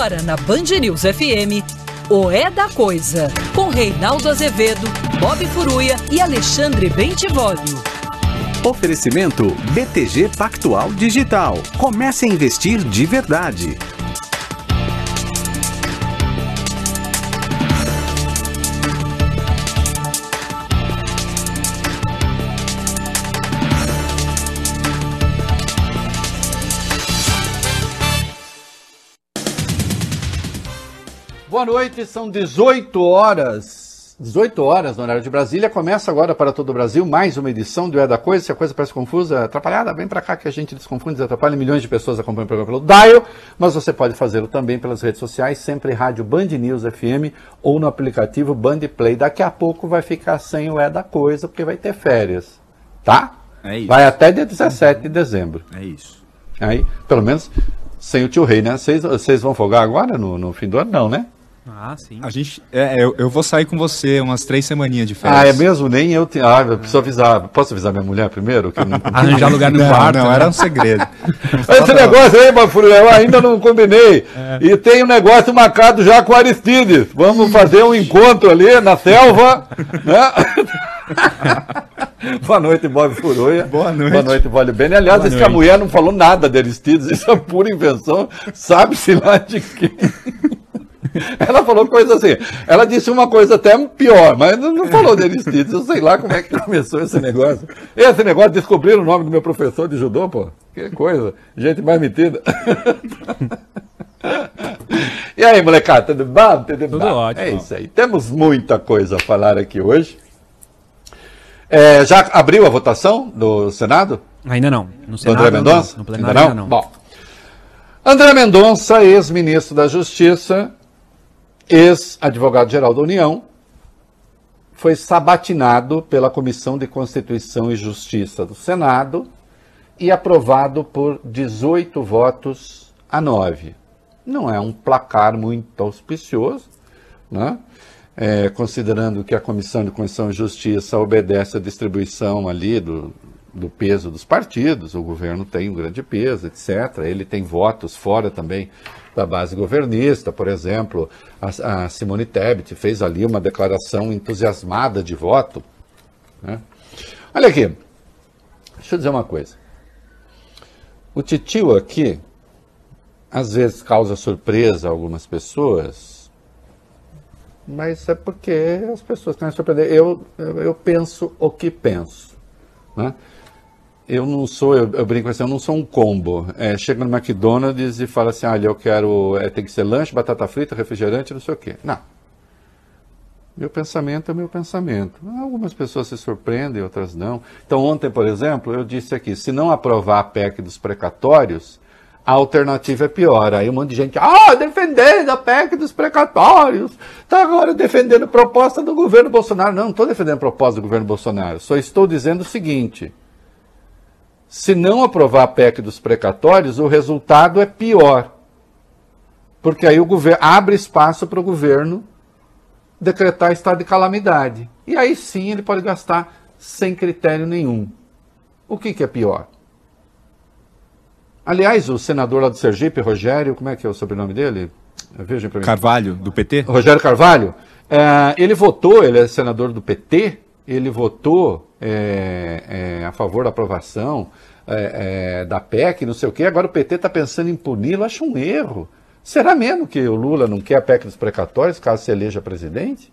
Agora na Band News FM, o É da Coisa, com Reinaldo Azevedo, Bob Furuia e Alexandre Bentivolio. Oferecimento BTG Pactual Digital. Comece a investir de verdade. Boa noite, são 18 horas. 18 horas no horário de Brasília. Começa agora para todo o Brasil mais uma edição do É da Coisa. Se a coisa parece confusa, atrapalhada, vem para cá que a gente desconfunde, desatrapalha. Milhões de pessoas acompanham o programa pelo Dial, mas você pode fazê-lo também pelas redes sociais, sempre Rádio Band News FM ou no aplicativo Band Play. Daqui a pouco vai ficar sem o É da Coisa, porque vai ter férias. Tá? É isso. Vai até dia 17 de dezembro. É isso. Aí, pelo menos, sem o tio Rei, né? Vocês- Vocês vão folgar agora no, no fim do ano? Não, né? Ah, sim. A gente. É, eu, eu vou sair com você umas três semaninhas de Ah, férias. é mesmo? Nem eu tenho. Ah, eu preciso avisar. Posso avisar minha mulher primeiro? Que eu não... Arranjar lugar no Não, quarto. não, né? era um segredo. Esse negócio aí, Bafuru, eu ainda não combinei. E tem um negócio marcado já com Aristides. Vamos fazer um encontro ali na selva. né? Boa noite, Bob Furuia. Boa noite. Boa noite, Bob Bene. Aliás, Boa que a mulher não falou nada de Aristides. Isso é pura invenção. Sabe-se lá de quem. Ela falou coisa assim. Ela disse uma coisa até pior, mas não não falou de Aristides. Eu sei lá como é que começou esse negócio. Esse negócio, descobriram o nome do meu professor de judô, pô. Que coisa. Gente mais metida. E aí, molecada, tudo bom? Tudo, Tudo bom? ótimo. É isso aí. Temos muita coisa a falar aqui hoje. É, já abriu a votação do Senado? Ainda não. No Do Senado, André Mendonça? Não. No plenário ainda não. Bom, André Mendonça, ex-ministro da Justiça, ex-advogado-geral da União, foi sabatinado pela Comissão de Constituição e Justiça do Senado e aprovado por 18 votos a 9. Não é um placar muito auspicioso, né? É, considerando que a Comissão de Constituição e Justiça obedece à distribuição ali do, do peso dos partidos, o governo tem um grande peso, etc. Ele tem votos fora também da base governista, por exemplo, a, a Simone Tebet fez ali uma declaração entusiasmada de voto. né? Olha aqui, deixa eu dizer uma coisa. O titio aqui, às vezes causa surpresa a algumas pessoas, mas é porque as pessoas querem surpreender. Eu, eu, penso o que penso. Né? Eu não sou, eu, eu brinco assim, eu não sou um combo. É, chega no McDonald's e fala assim, olha, eu quero, é, tem que ser lanche, batata frita, refrigerante, não sei o quê. Não. Meu pensamento é meu pensamento. Algumas pessoas se surpreendem, outras não. Então, ontem, por exemplo, eu disse aqui: se não aprovar a PEC dos precatórios, a alternativa é pior. Aí um monte de gente, ah, defendendo a PEC dos precatórios, está agora defendendo proposta do governo Bolsonaro. Não, não estou defendendo proposta do governo Bolsonaro. Só estou dizendo o seguinte: se não aprovar a PEC dos precatórios, o resultado é pior. Porque aí o governo abre espaço para o governo decretar estado de calamidade. E aí sim ele pode gastar sem critério nenhum. O que, que é pior? Aliás, o senador lá do Sergipe, Rogério, como é que é o sobrenome dele? Vejam para mim. Carvalho, do PT? Rogério Carvalho, é, ele votou, ele é senador do PT, ele votou é, é, a favor da aprovação é, é, da PEC, não sei o quê, agora o PT está pensando em puni-lo, acho um erro. Será mesmo que o Lula não quer a PEC dos precatórios caso se eleja presidente?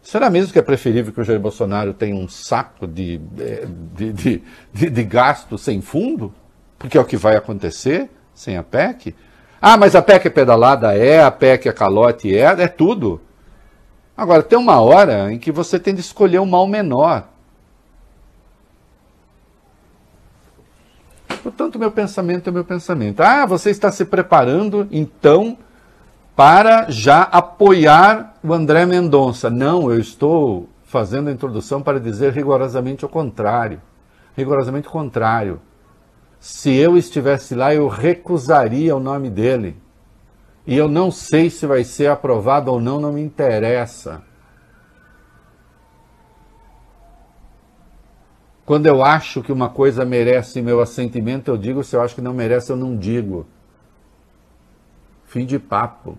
Será mesmo que é preferível que o Jair Bolsonaro tenha um saco de, eh, de, de, de, de gasto sem fundo? Porque é o que vai acontecer sem a PEC? Ah, mas a PEC é pedalada? É, a PEC é calote? É, é tudo. Agora, tem uma hora em que você tem de escolher o mal menor. Portanto, meu pensamento é meu pensamento. Ah, você está se preparando, então, para já apoiar o André Mendonça. Não, eu estou fazendo a introdução para dizer rigorosamente o contrário. Rigorosamente o contrário. Se eu estivesse lá, eu recusaria o nome dele. E eu não sei se vai ser aprovado ou não, não me interessa. Quando eu acho que uma coisa merece meu assentimento, eu digo. Se eu acho que não merece, eu não digo. Fim de papo.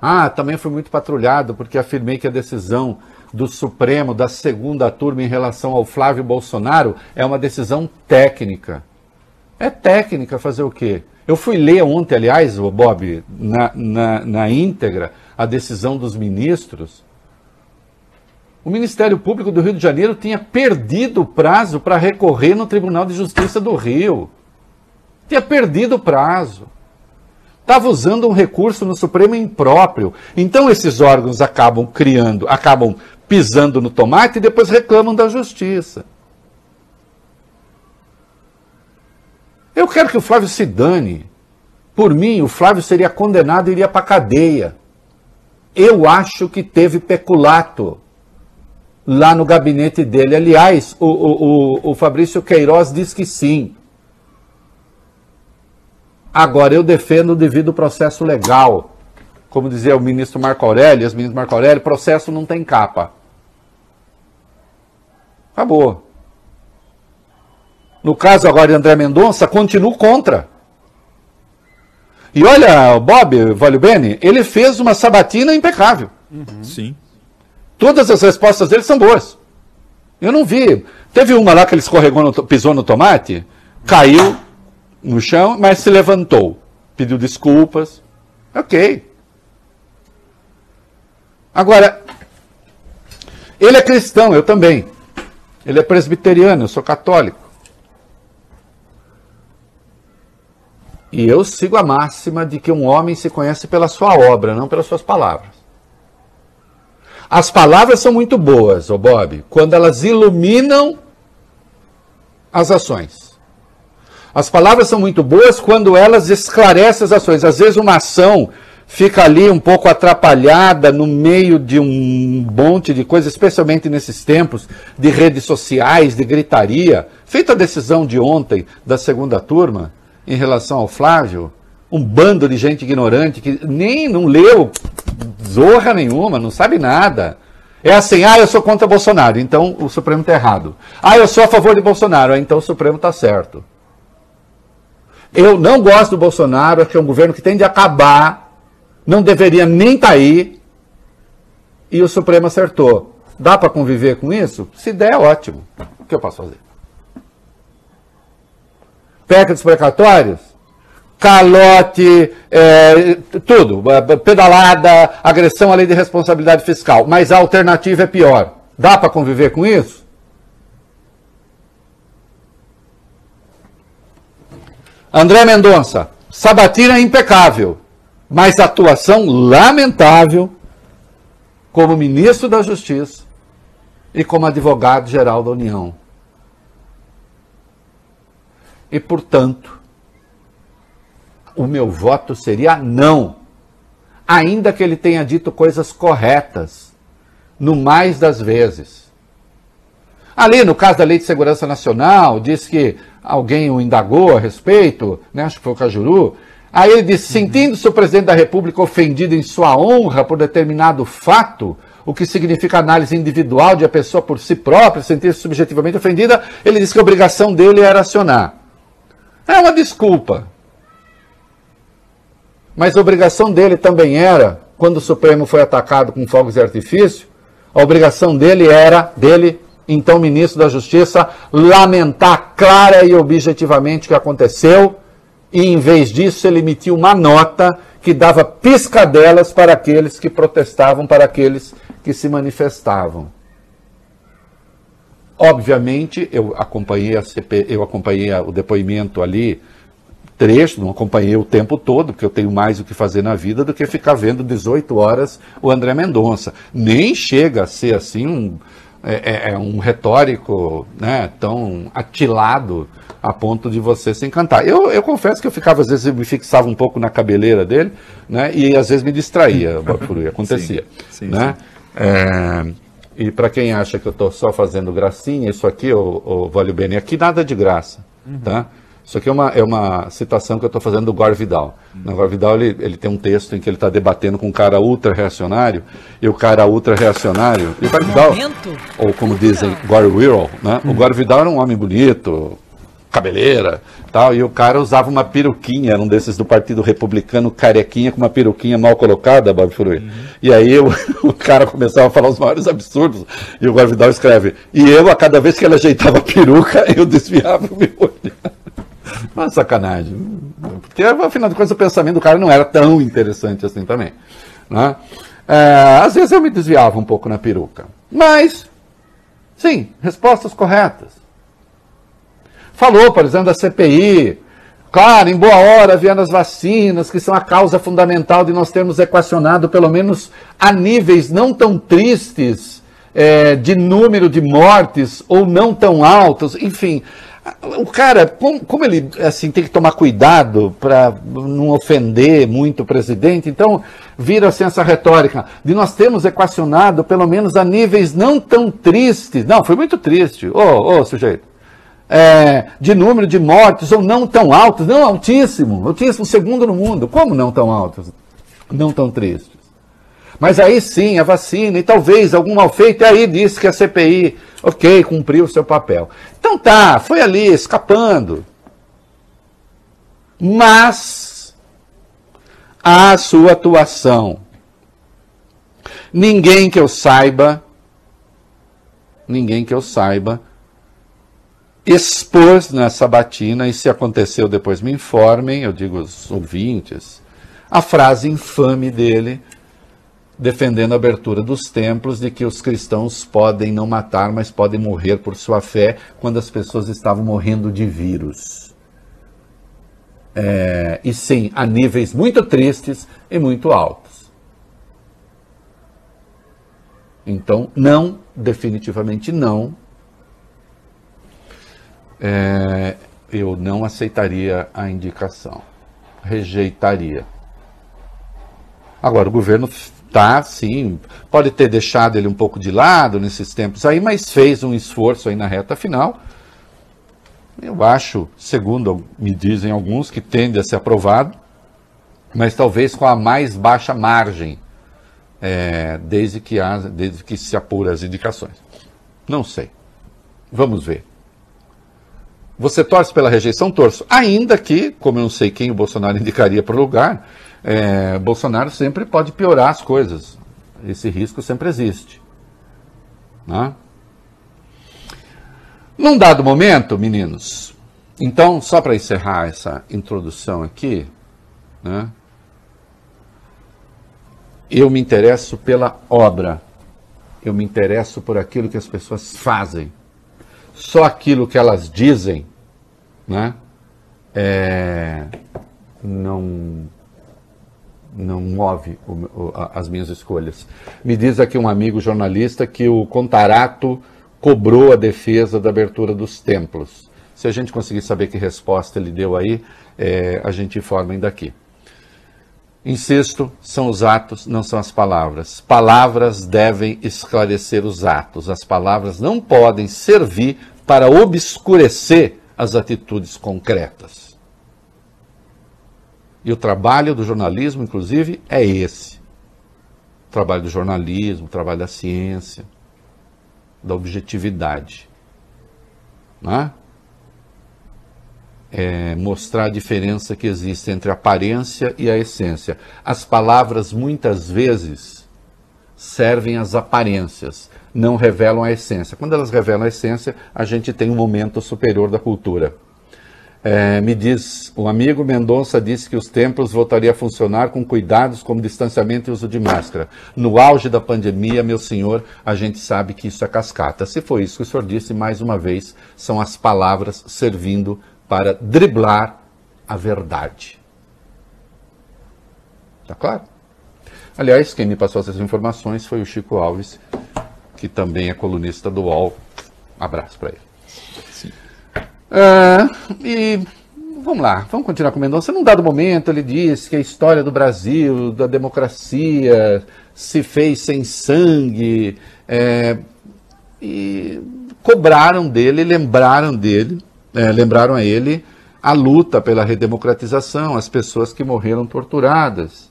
Ah, também fui muito patrulhado porque afirmei que a decisão do Supremo da segunda turma em relação ao Flávio Bolsonaro é uma decisão técnica. É técnica fazer o quê? Eu fui ler ontem, aliás, Bob, na, na, na íntegra, a decisão dos ministros. O Ministério Público do Rio de Janeiro tinha perdido o prazo para recorrer no Tribunal de Justiça do Rio. Tinha perdido o prazo. Estava usando um recurso no Supremo impróprio. Então esses órgãos acabam criando, acabam pisando no tomate e depois reclamam da justiça. Eu quero que o Flávio se dane. Por mim, o Flávio seria condenado e iria para cadeia. Eu acho que teve peculato lá no gabinete dele. Aliás, o, o, o, Fabrício Queiroz diz que sim. Agora, eu defendo o devido processo legal. Como dizia o ministro Marco Aurélio, as ministras Marco Aurélio, processo não tem capa. Acabou. No caso agora de André Mendonça, continuo contra. E olha, Bob Valeu Bene, ele fez uma sabatina impecável. Uhum. Sim. Todas as respostas dele são boas. Eu não vi. Teve uma lá que ele escorregou, no, pisou no tomate, caiu no chão, mas se levantou. Pediu desculpas. Ok. Agora, ele é cristão, eu também. Ele é presbiteriano, eu sou católico. E eu sigo a máxima de que um homem se conhece pela sua obra, não pelas suas palavras. As palavras são muito boas, Bob, quando elas iluminam as ações. As palavras são muito boas quando elas esclarecem as ações. Às vezes uma ação fica ali um pouco atrapalhada no meio de um monte de coisas, especialmente nesses tempos de redes sociais, de gritaria. Feita a decisão de ontem da segunda turma em relação ao Flávio, um bando de gente ignorante que nem não leu zorra nenhuma, não sabe nada. É assim, ah, eu sou contra Bolsonaro, então o Supremo está errado. Ah, eu sou a favor de Bolsonaro, então o Supremo está certo. Eu não gosto do Bolsonaro, acho que é um governo que tem de acabar, não deveria nem estar tá aí, e o Supremo acertou. Dá para conviver com isso? Se der, ótimo. O que eu posso fazer? Dos precatórios? calote, é, tudo, pedalada, agressão à lei de responsabilidade fiscal. Mas a alternativa é pior. Dá para conviver com isso? André Mendonça, sabatina impecável, mas atuação lamentável como ministro da Justiça e como advogado-geral da União. E, portanto, o meu voto seria não. Ainda que ele tenha dito coisas corretas, no mais das vezes. Ali, no caso da Lei de Segurança Nacional, diz que alguém o indagou a respeito, né, acho que foi o Cajuru. Aí ele disse: sentindo-se o presidente da República ofendido em sua honra por determinado fato, o que significa análise individual de a pessoa por si própria, sentir-se subjetivamente ofendida, ele disse que a obrigação dele era acionar. É uma desculpa. Mas a obrigação dele também era, quando o Supremo foi atacado com fogos de artifício, a obrigação dele era, dele, então ministro da Justiça, lamentar clara e objetivamente o que aconteceu, e em vez disso ele emitiu uma nota que dava piscadelas para aqueles que protestavam, para aqueles que se manifestavam. Obviamente, eu acompanhei, a CP, eu acompanhei o depoimento ali trecho, não acompanhei o tempo todo, porque eu tenho mais o que fazer na vida do que ficar vendo 18 horas o André Mendonça. Nem chega a ser assim um, é, é, é um retórico né, tão atilado a ponto de você se encantar. Eu, eu confesso que eu ficava, às vezes, eu me fixava um pouco na cabeleira dele, né, e às vezes me distraía, acontecia. Sim, sim, né? Sim. É, e para quem acha que eu estou só fazendo gracinha, isso aqui, o, o Vale Bene, aqui nada de graça. Uhum. Tá? Isso aqui é uma, é uma citação que eu estou fazendo do Gore Vidal. Hum. O Gore Vidal ele, ele tem um texto em que ele está debatendo com um cara ultra-reacionário, e o cara ultra-reacionário. E o Gore Vidal, ou como dizem, Gore Wirral, né? Hum. o Gore Vidal era um homem bonito, cabeleira, tal, e o cara usava uma peruquinha, era um desses do Partido Republicano, carequinha, com uma peruquinha mal colocada, Bob Furui. E aí o, o cara começava a falar os maiores absurdos, e o Gore Vidal escreve, e eu, a cada vez que ele ajeitava a peruca, eu desviava o meu olhar. Uma sacanagem. Porque, afinal de contas, o pensamento do cara não era tão interessante assim também. Né? É, às vezes eu me desviava um pouco na peruca. Mas, sim, respostas corretas. Falou, por exemplo, da CPI. Claro, em boa hora vieram as vacinas, que são a causa fundamental de nós termos equacionado, pelo menos a níveis não tão tristes, é, de número de mortes ou não tão altos, enfim. O cara, como, como ele assim tem que tomar cuidado para não ofender muito o presidente, então vira assim essa retórica de nós temos equacionado pelo menos a níveis não tão tristes. Não, foi muito triste. Ô, ô sujeito. É, de número de mortes ou não tão altos, não altíssimo, altíssimo segundo no mundo. Como não tão altos? Não tão tristes. Mas aí sim, a vacina, e talvez algum mal feito, e aí disse que a CPI, ok, cumpriu o seu papel. Então tá, foi ali, escapando. Mas a sua atuação. Ninguém que eu saiba, ninguém que eu saiba, expôs nessa batina, e se aconteceu depois me informem, eu digo os ouvintes, a frase infame dele defendendo a abertura dos templos, de que os cristãos podem não matar, mas podem morrer por sua fé, quando as pessoas estavam morrendo de vírus. É, e sim, a níveis muito tristes e muito altos. Então, não, definitivamente não. É, eu não aceitaria a indicação. Rejeitaria. Agora, o governo tá, sim, pode ter deixado ele um pouco de lado nesses tempos aí, mas fez um esforço aí na reta final. Eu acho, segundo me dizem alguns, que tende a ser aprovado, mas talvez com a mais baixa margem, é, desde, que há, desde que se apura as indicações. Não sei. Vamos ver. Você torce pela rejeição? Torço. Ainda que, como eu não sei quem o Bolsonaro indicaria para o lugar, é, Bolsonaro sempre pode piorar as coisas. Esse risco sempre existe. Né? Num dado momento, meninos, então, só para encerrar essa introdução aqui, né, eu me interesso pela obra, eu me interesso por aquilo que as pessoas fazem. Só aquilo que elas dizem né, é, não não move o, o, as minhas escolhas. Me diz aqui um amigo jornalista que o Contarato cobrou a defesa da abertura dos templos. Se a gente conseguir saber que resposta ele deu aí, é, a gente informa ainda aqui. Insisto, são os atos, não são as palavras. Palavras devem esclarecer os atos. As palavras não podem servir para obscurecer as atitudes concretas. E o trabalho do jornalismo, inclusive, é esse. O trabalho do jornalismo, o trabalho da ciência, da objetividade. Né? É mostrar a diferença que existe entre a aparência e a essência. As palavras, muitas vezes, servem às aparências, não revelam a essência. Quando elas revelam a essência, a gente tem um momento superior da cultura. É, me diz, o amigo Mendonça disse que os templos voltariam a funcionar com cuidados como distanciamento e uso de máscara. No auge da pandemia, meu senhor, a gente sabe que isso é cascata. Se foi isso que o senhor disse, mais uma vez, são as palavras servindo para driblar a verdade. Tá claro? Aliás, quem me passou essas informações foi o Chico Alves, que também é colunista do UOL. Abraço para ele. Ah, e vamos lá, vamos continuar com Mendonça. Num dado momento, ele disse que a história do Brasil, da democracia, se fez sem sangue. É, e cobraram dele, lembraram dele, é, lembraram a ele a luta pela redemocratização, as pessoas que morreram torturadas.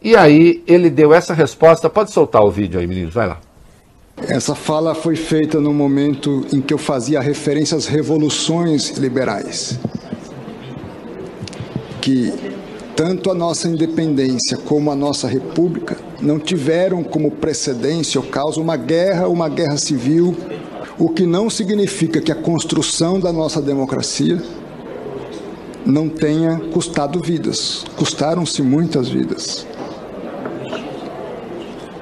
E aí ele deu essa resposta. Pode soltar o vídeo aí, meninos, vai lá. Essa fala foi feita no momento em que eu fazia referência às revoluções liberais. Que tanto a nossa independência como a nossa república não tiveram como precedência ou causa uma guerra, uma guerra civil, o que não significa que a construção da nossa democracia não tenha custado vidas. Custaram-se muitas vidas.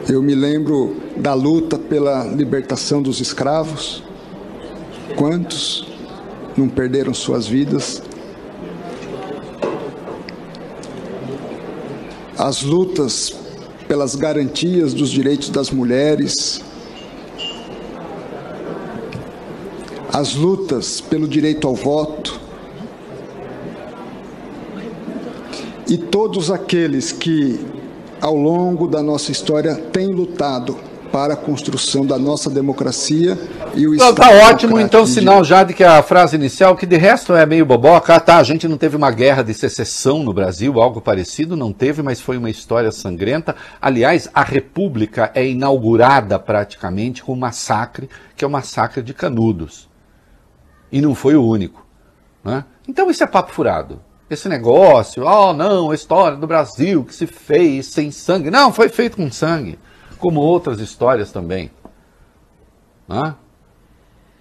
Eu me lembro da luta pela libertação dos escravos. Quantos não perderam suas vidas? As lutas pelas garantias dos direitos das mulheres. As lutas pelo direito ao voto. E todos aqueles que ao longo da nossa história, tem lutado para a construção da nossa democracia e o Então, Estado. tá ótimo, então, sinal já de que a frase inicial, que de resto é meio boboca, ah, tá, a gente não teve uma guerra de secessão no Brasil, algo parecido, não teve, mas foi uma história sangrenta. Aliás, a República é inaugurada praticamente com um massacre, que é o massacre de Canudos. E não foi o único. né? Então isso é papo furado. Esse negócio, oh não, a história do Brasil que se fez sem sangue. Não, foi feito com sangue, como outras histórias também. né?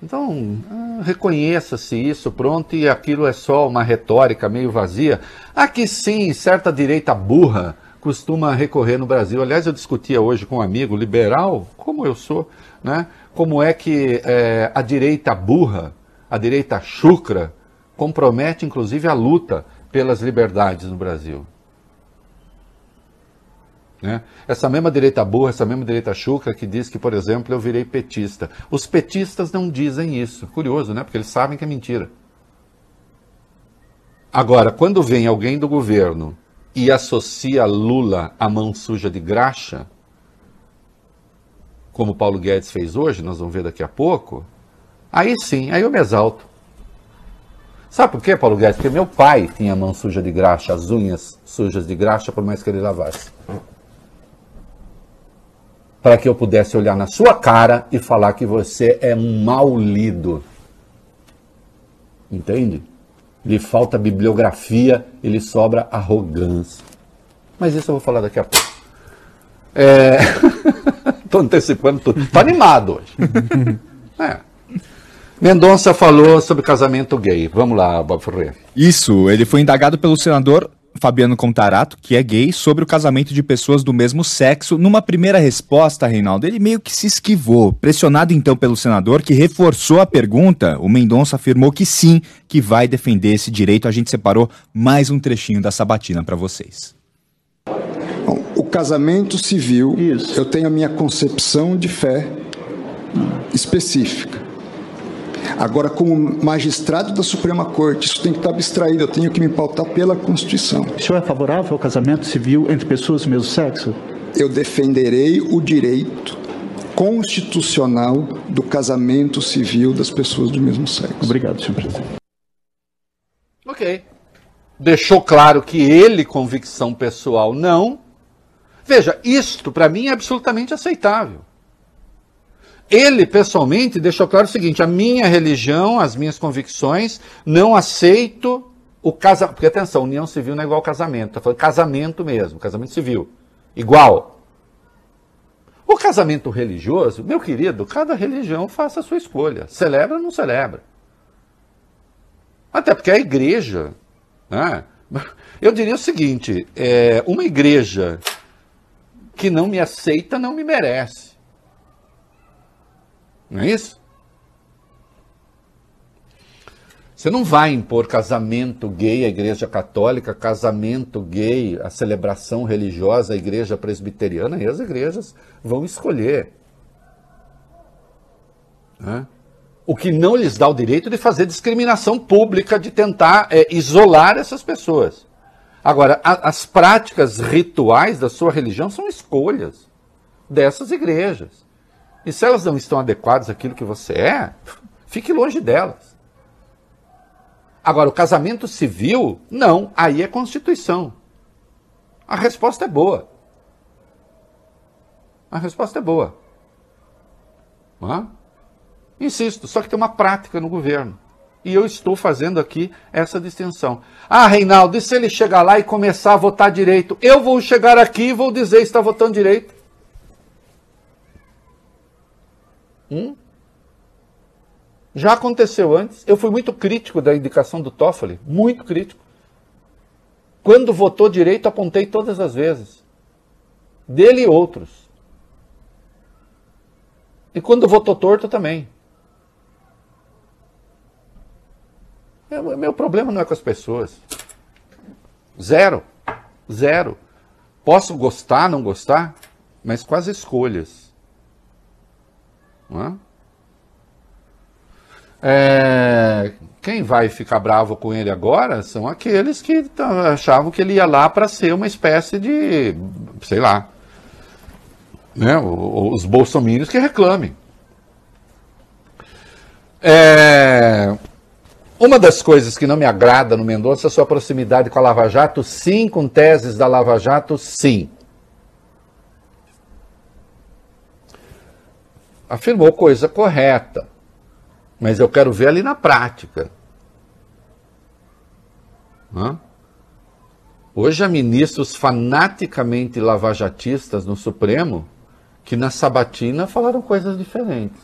Então, ah, reconheça-se isso, pronto, e aquilo é só uma retórica meio vazia. Aqui sim, certa direita burra costuma recorrer no Brasil. Aliás, eu discutia hoje com um amigo liberal, como eu sou, né? Como é que eh, a direita burra, a direita chucra, compromete inclusive a luta pelas liberdades no Brasil. Né? Essa mesma direita burra, essa mesma direita chucra que diz que, por exemplo, eu virei petista. Os petistas não dizem isso. Curioso, né? Porque eles sabem que é mentira. Agora, quando vem alguém do governo e associa Lula à mão suja de graxa, como Paulo Guedes fez hoje, nós vamos ver daqui a pouco, aí sim, aí eu me exalto. Sabe por quê, Paulo Guedes? Porque meu pai tinha a mão suja de graxa, as unhas sujas de graxa, por mais que ele lavasse. Para que eu pudesse olhar na sua cara e falar que você é um mal lido. Entende? Lhe falta bibliografia e lhe sobra arrogância. Mas isso eu vou falar daqui a pouco. É... Tô antecipando tudo. Tô animado hoje. É. Mendonça falou sobre casamento gay. Vamos lá, Bob Ferreira. Isso, ele foi indagado pelo senador Fabiano Contarato, que é gay, sobre o casamento de pessoas do mesmo sexo. Numa primeira resposta, Reinaldo, ele meio que se esquivou. Pressionado então pelo senador, que reforçou a pergunta, o Mendonça afirmou que sim, que vai defender esse direito. A gente separou mais um trechinho da sabatina para vocês. Bom, o casamento civil, eu tenho a minha concepção de fé específica. Agora, como magistrado da Suprema Corte, isso tem que estar abstraído, eu tenho que me pautar pela Constituição. O senhor é favorável ao casamento civil entre pessoas do mesmo sexo? Eu defenderei o direito constitucional do casamento civil das pessoas do mesmo sexo. Obrigado, senhor presidente. Ok. Deixou claro que ele, convicção pessoal, não. Veja, isto para mim é absolutamente aceitável. Ele, pessoalmente, deixou claro o seguinte: a minha religião, as minhas convicções, não aceito o casamento. Porque, atenção, união civil não é igual casamento. Está falando casamento mesmo, casamento civil. Igual. O casamento religioso, meu querido, cada religião faça a sua escolha. Celebra ou não celebra. Até porque a igreja. Né? Eu diria o seguinte: é, uma igreja que não me aceita não me merece. Não é isso? Você não vai impor casamento gay à Igreja Católica, casamento gay, a celebração religiosa à Igreja Presbiteriana, e as igrejas vão escolher. Né? O que não lhes dá o direito de fazer discriminação pública, de tentar é, isolar essas pessoas. Agora, a, as práticas rituais da sua religião são escolhas dessas igrejas. E se elas não estão adequadas àquilo que você é, fique longe delas. Agora, o casamento civil, não, aí é Constituição. A resposta é boa. A resposta é boa. Insisto, só que tem uma prática no governo. E eu estou fazendo aqui essa distinção. Ah, Reinaldo, e se ele chegar lá e começar a votar direito? Eu vou chegar aqui e vou dizer está votando direito. Hum? Já aconteceu antes. Eu fui muito crítico da indicação do Toffoli, muito crítico. Quando votou direito, apontei todas as vezes. Dele e outros. E quando votou torto também. Meu, meu problema não é com as pessoas. Zero. Zero. Posso gostar, não gostar, mas com as escolhas. É, quem vai ficar bravo com ele agora são aqueles que achavam que ele ia lá para ser uma espécie de, sei lá, né, os bolsominions que reclamem. É, uma das coisas que não me agrada no Mendonça é a sua proximidade com a Lava Jato, sim, com teses da Lava Jato, sim. Afirmou coisa correta mas eu quero ver ali na prática. Hã? Hoje há ministros fanaticamente lavajatistas no Supremo que na sabatina falaram coisas diferentes.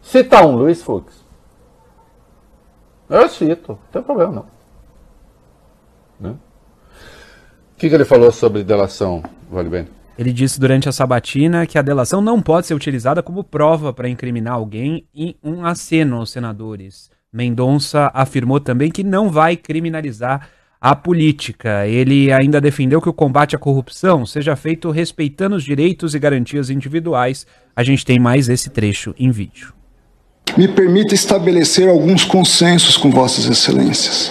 Cita um, Luiz Fux. Eu cito, não tem problema não. Né? O que, que ele falou sobre delação, Vale bem? Ele disse durante a sabatina que a delação não pode ser utilizada como prova para incriminar alguém em um aceno aos senadores. Mendonça afirmou também que não vai criminalizar a política. Ele ainda defendeu que o combate à corrupção seja feito respeitando os direitos e garantias individuais. A gente tem mais esse trecho em vídeo. Me permita estabelecer alguns consensos com Vossas Excelências.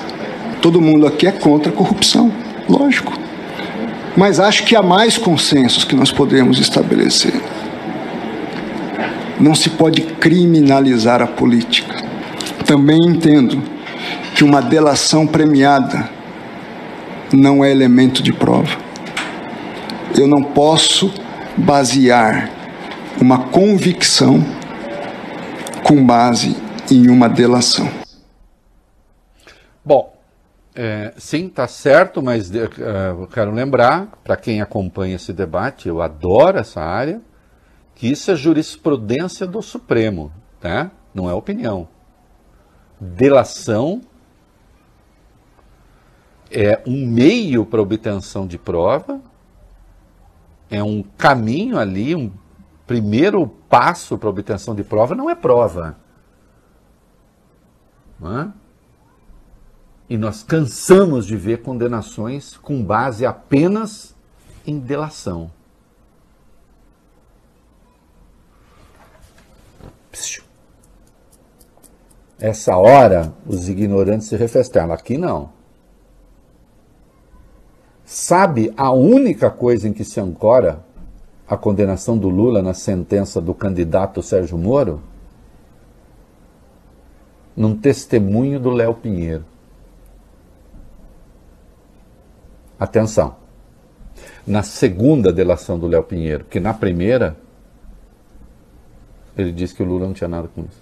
Todo mundo aqui é contra a corrupção, lógico. Mas acho que há mais consensos que nós podemos estabelecer. Não se pode criminalizar a política. Também entendo que uma delação premiada não é elemento de prova. Eu não posso basear uma convicção com base em uma delação. Bom, é, sim, está certo, mas uh, eu quero lembrar, para quem acompanha esse debate, eu adoro essa área, que isso é jurisprudência do Supremo, tá? não é opinião. Delação é um meio para obtenção de prova, é um caminho ali, um primeiro passo para obtenção de prova, não é prova. Não é? E nós cansamos de ver condenações com base apenas em delação. Essa hora, os ignorantes se refesteram. Aqui não. Sabe a única coisa em que se ancora a condenação do Lula na sentença do candidato Sérgio Moro? Num testemunho do Léo Pinheiro. Atenção. Na segunda delação do Léo Pinheiro, que na primeira ele disse que o Lula não tinha nada com isso.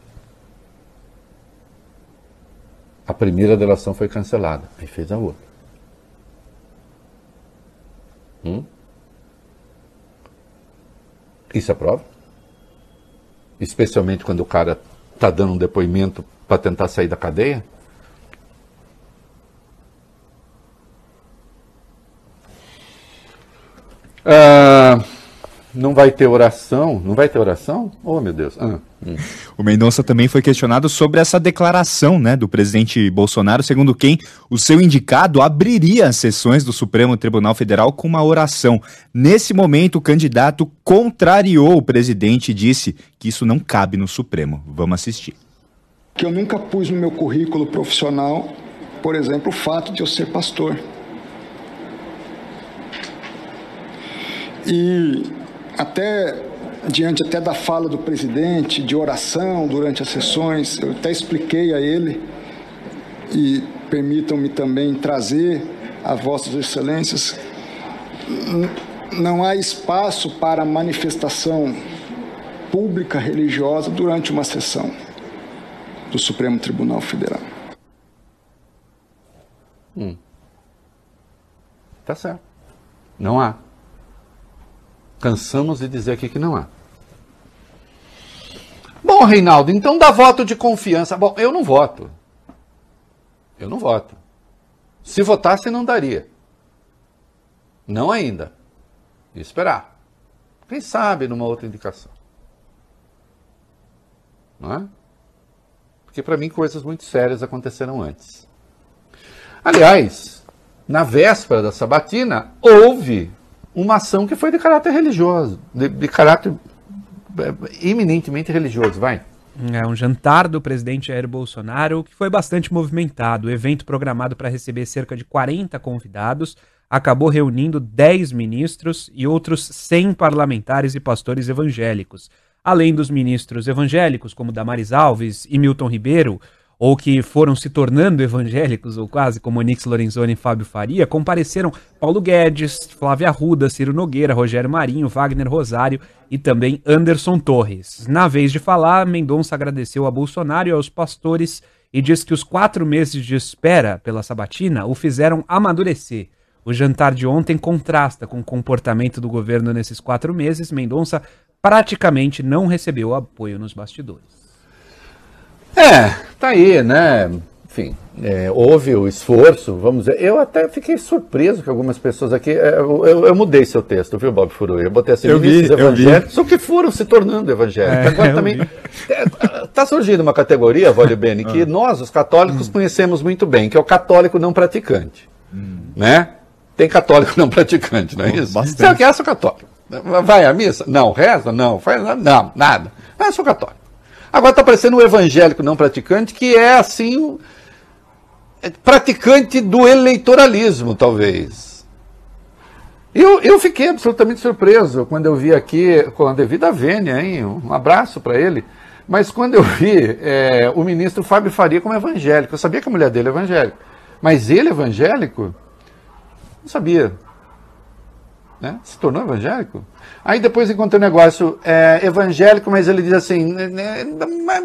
A primeira delação foi cancelada, aí fez a outra. Hum? Isso é prova? Especialmente quando o cara está dando um depoimento para tentar sair da cadeia? Ah, não vai ter oração? Não vai ter oração? Oh, meu Deus. Ah, hum. O Mendonça também foi questionado sobre essa declaração né, do presidente Bolsonaro, segundo quem o seu indicado abriria as sessões do Supremo Tribunal Federal com uma oração. Nesse momento, o candidato contrariou o presidente e disse que isso não cabe no Supremo. Vamos assistir. Que eu nunca pus no meu currículo profissional, por exemplo, o fato de eu ser pastor. E até diante até da fala do presidente, de oração durante as sessões, eu até expliquei a ele e permitam-me também trazer a vossas excelências, não há espaço para manifestação pública religiosa durante uma sessão do Supremo Tribunal Federal. Hum. Tá certo. Não há. Cansamos de dizer aqui que não há. Bom, Reinaldo, então dá voto de confiança. Bom, eu não voto. Eu não voto. Se votasse, não daria. Não ainda. E esperar. Quem sabe numa outra indicação. Não é? Porque para mim coisas muito sérias aconteceram antes. Aliás, na véspera da sabatina, houve uma ação que foi de caráter religioso, de, de caráter é, eminentemente religioso, vai. É um jantar do presidente Jair Bolsonaro que foi bastante movimentado. O evento programado para receber cerca de 40 convidados acabou reunindo 10 ministros e outros 100 parlamentares e pastores evangélicos. Além dos ministros evangélicos, como Damares Alves e Milton Ribeiro, ou que foram se tornando evangélicos, ou quase, como Onix Lorenzoni e Fábio Faria, compareceram Paulo Guedes, Flávia Arruda, Ciro Nogueira, Rogério Marinho, Wagner Rosário e também Anderson Torres. Na vez de falar, Mendonça agradeceu a Bolsonaro e aos pastores e disse que os quatro meses de espera pela sabatina o fizeram amadurecer. O jantar de ontem contrasta com o comportamento do governo nesses quatro meses. Mendonça praticamente não recebeu apoio nos bastidores. É, tá aí, né? Enfim, é, houve o esforço, vamos dizer. Eu até fiquei surpreso que algumas pessoas aqui. É, eu, eu, eu mudei seu texto, viu, Bob Furu? Eu botei assim, eu vi, evangélicos, só que foram se tornando evangélicos. É, Agora também. Está é, surgindo uma categoria, Vale Bene, que ah. nós, os católicos, hum. conhecemos muito bem, que é o católico não praticante. Hum. Né? Tem católico não praticante, não é isso? Bastante. Você é, sou católico. Vai à missa? Não. Reza? Não. Faz Não, nada. Mas sou católico. Agora está aparecendo um evangélico não praticante que é assim. É praticante do eleitoralismo, talvez. Eu, eu fiquei absolutamente surpreso quando eu vi aqui, com a devida vênia, hein? um abraço para ele, mas quando eu vi é, o ministro Fábio Faria como evangélico, eu sabia que a mulher dele é evangélica, mas ele evangélico, não sabia. Né? Se tornou evangélico? Aí depois encontrei um negócio é, evangélico, mas ele diz assim, né, né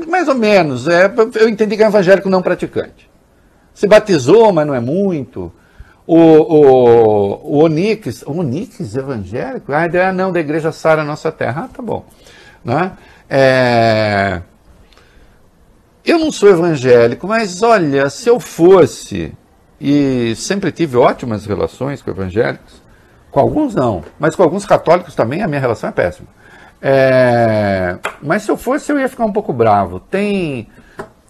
mais ou menos, é, eu entendi que é evangélico não praticante. Se batizou, mas não é muito. O, o, o Onix, o Onix evangélico? Ah, é, não, da igreja Sara Nossa Terra. Ah, tá bom. Né? É, eu não sou evangélico, mas olha, se eu fosse, e sempre tive ótimas relações com evangélicos, com alguns não, mas com alguns católicos também a minha relação é péssima. É, mas se eu fosse, eu ia ficar um pouco bravo. Tem,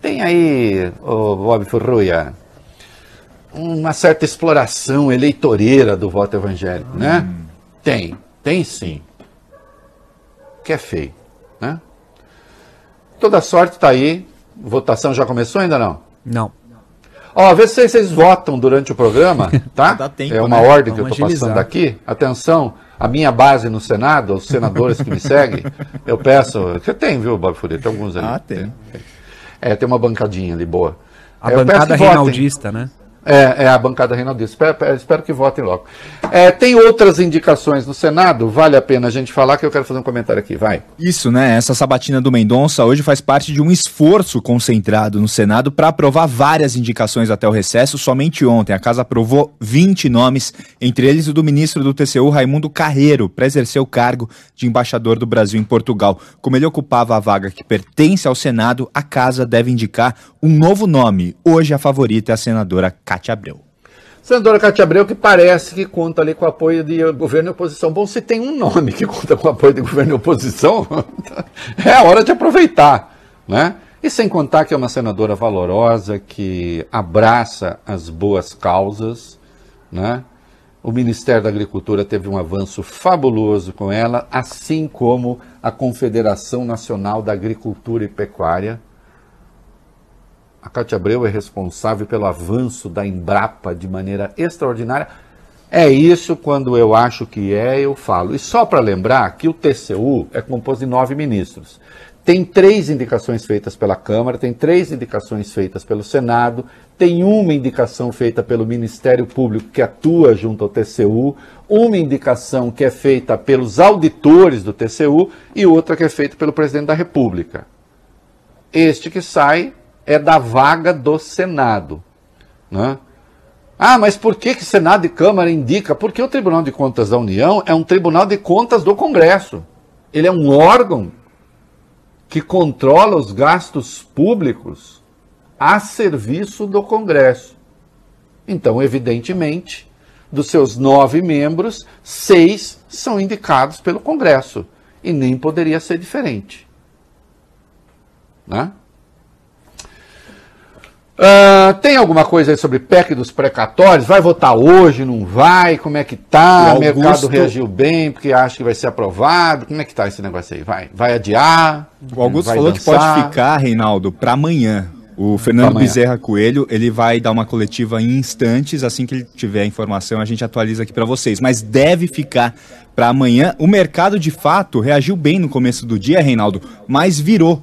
tem aí, oh, Bob Furruia, uma certa exploração eleitoreira do voto evangélico, né? Hum. Tem, tem sim. Que é feio, né? Toda sorte está aí. Votação já começou ainda não? Não. Ó, vê se vocês votam durante o programa, tá? tempo, é uma né? ordem Vamos que eu estou passando aqui. Atenção, a minha base no Senado, os senadores que me seguem, eu peço. Você tem, viu, Bob Furia? Tem alguns ali. Ah, tem. É, tem uma bancadinha ali boa. A é, bancada reinaldista, né? É, é a bancada reinaldista. Espero, espero que votem logo. É, tem outras indicações no Senado? Vale a pena a gente falar que eu quero fazer um comentário aqui. Vai. Isso, né? Essa sabatina do Mendonça hoje faz parte de um esforço concentrado no Senado para aprovar várias indicações até o recesso. Somente ontem a casa aprovou 20 nomes, entre eles o do ministro do TCU, Raimundo Carreiro, para exercer o cargo de embaixador do Brasil em Portugal. Como ele ocupava a vaga que pertence ao Senado, a casa deve indicar um novo nome. Hoje a favorita é a senadora Cátia Abreu. Senadora Cátia Abreu, que parece que conta ali com o apoio de governo e oposição. Bom, se tem um nome que conta com apoio de governo e oposição, é a hora de aproveitar, né? E sem contar que é uma senadora valorosa, que abraça as boas causas, né? O Ministério da Agricultura teve um avanço fabuloso com ela, assim como a Confederação Nacional da Agricultura e Pecuária, a Cátia Abreu é responsável pelo avanço da Embrapa de maneira extraordinária. É isso, quando eu acho que é, eu falo. E só para lembrar que o TCU é composto de nove ministros. Tem três indicações feitas pela Câmara, tem três indicações feitas pelo Senado, tem uma indicação feita pelo Ministério Público que atua junto ao TCU, uma indicação que é feita pelos auditores do TCU e outra que é feita pelo presidente da República. Este que sai é da vaga do Senado. Né? Ah, mas por que, que Senado e Câmara indica? Porque o Tribunal de Contas da União é um Tribunal de Contas do Congresso. Ele é um órgão que controla os gastos públicos a serviço do Congresso. Então, evidentemente, dos seus nove membros, seis são indicados pelo Congresso. E nem poderia ser diferente. Né? Uh, tem alguma coisa aí sobre PEC dos precatórios? Vai votar hoje, não vai? Como é que tá? O mercado reagiu bem porque acha que vai ser aprovado. Como é que tá esse negócio aí? Vai, vai adiar? O Augusto falou dançar? que pode ficar, Reinaldo, para amanhã. O Fernando Bezerra Coelho, ele vai dar uma coletiva em instantes, assim que ele tiver a informação, a gente atualiza aqui para vocês, mas deve ficar para amanhã. O mercado de fato reagiu bem no começo do dia, Reinaldo, mas virou.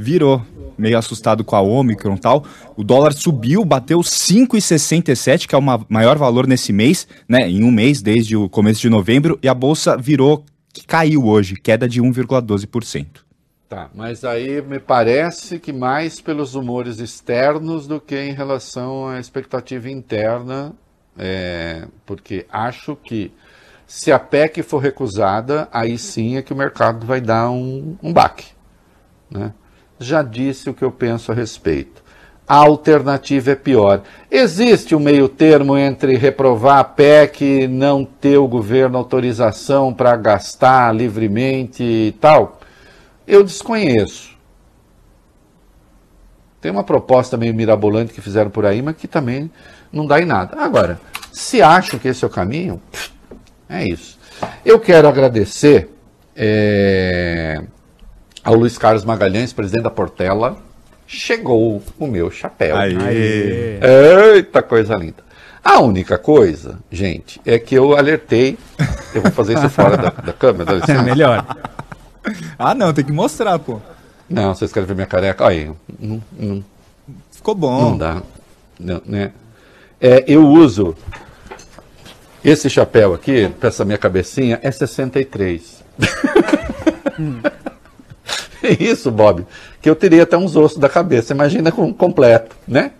Virou meio assustado com a Omicron e tal. O dólar subiu, bateu 5,67, que é o maior valor nesse mês, né? Em um mês, desde o começo de novembro, e a bolsa virou, que caiu hoje, queda de 1,12%. Tá, mas aí me parece que mais pelos humores externos do que em relação à expectativa interna, é, porque acho que se a PEC for recusada, aí sim é que o mercado vai dar um, um baque. Né? Já disse o que eu penso a respeito. A alternativa é pior. Existe um meio termo entre reprovar a PEC e não ter o governo autorização para gastar livremente e tal? Eu desconheço. Tem uma proposta meio mirabolante que fizeram por aí, mas que também não dá em nada. Agora, se acham que esse é o caminho, é isso. Eu quero agradecer. É ao Luiz Carlos Magalhães, presidente da Portela, chegou o meu chapéu. Aê. Eita, coisa linda. A única coisa, gente, é que eu alertei. Eu vou fazer isso fora da, da câmera. É melhor. Ah, não, tem que mostrar, pô. Não, vocês querem ver minha careca? Aí, não, não, Ficou bom. Não dá. Não, né? É, eu uso esse chapéu aqui, para essa minha cabecinha, é 63. Isso, Bob. Que eu teria até uns ossos da cabeça. Imagina com completo, né?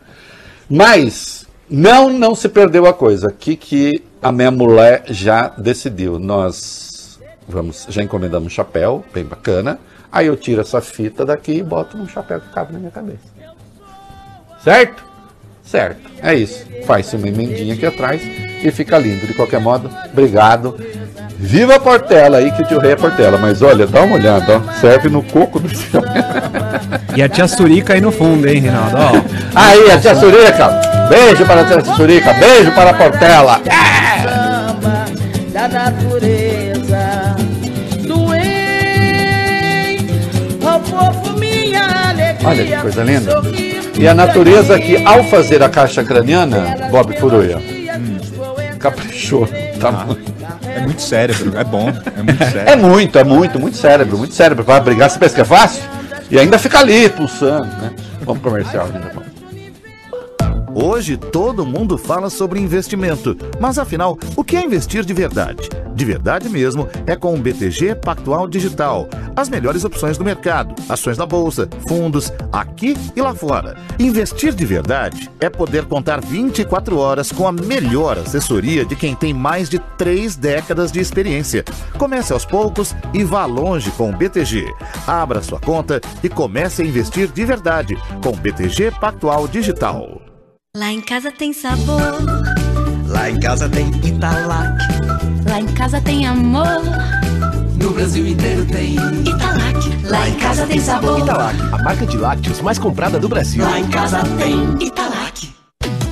Mas não, não se perdeu a coisa. Que que a minha mulher já decidiu. Nós vamos, já encomendamos um chapéu, bem bacana. Aí eu tiro essa fita daqui e boto um chapéu que cabe na minha cabeça. Certo? Certo. É isso. Faz-se uma emendinha aqui atrás e fica lindo. De qualquer modo, obrigado. Viva a Portela aí, que o tio Rei é Portela. Mas olha, dá uma olhada, ó. Serve no coco do céu. E a tia Surica aí no fundo, hein, Rinaldo? Ó. Aí, a tia Surica. Beijo para a tia Surica. Beijo para a Portela. É! Da natureza Olha que coisa linda. E a natureza que, ao fazer a caixa craniana, Bob Furuia, caprichou. Tá é muito cérebro, é bom. É muito. É muito, é muito, muito cérebro, muito cérebro. Vai brigar, você pensa que é fácil? E ainda fica ali, pulsando, né? Vamos comercial ainda, vamos. Hoje todo mundo fala sobre investimento, mas afinal, o que é investir de verdade? De verdade mesmo é com o BTG Pactual Digital. As melhores opções do mercado, ações da bolsa, fundos, aqui e lá fora. Investir de verdade é poder contar 24 horas com a melhor assessoria de quem tem mais de três décadas de experiência. Comece aos poucos e vá longe com o BTG. Abra sua conta e comece a investir de verdade com o BTG Pactual Digital. Lá em casa tem sabor. Lá em casa tem Italac. Lá em casa tem amor. No Brasil inteiro tem Italac. Lá em casa tem sabor. Italac, a marca de lácteos mais comprada do Brasil. Lá em casa tem Italac.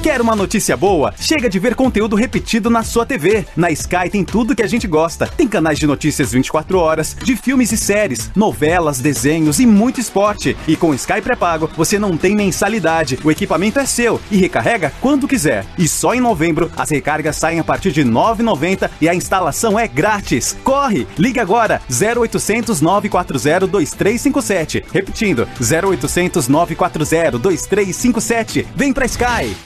Quer uma notícia boa? Chega de ver conteúdo repetido na sua TV. Na Sky tem tudo que a gente gosta. Tem canais de notícias 24 horas, de filmes e séries, novelas, desenhos e muito esporte. E com Sky pré-pago, você não tem mensalidade. O equipamento é seu e recarrega quando quiser. E só em novembro as recargas saem a partir de R$ 9,90 e a instalação é grátis. Corre! Ligue agora 0800 940 2357. Repetindo, 0800 940 2357. Vem pra Sky!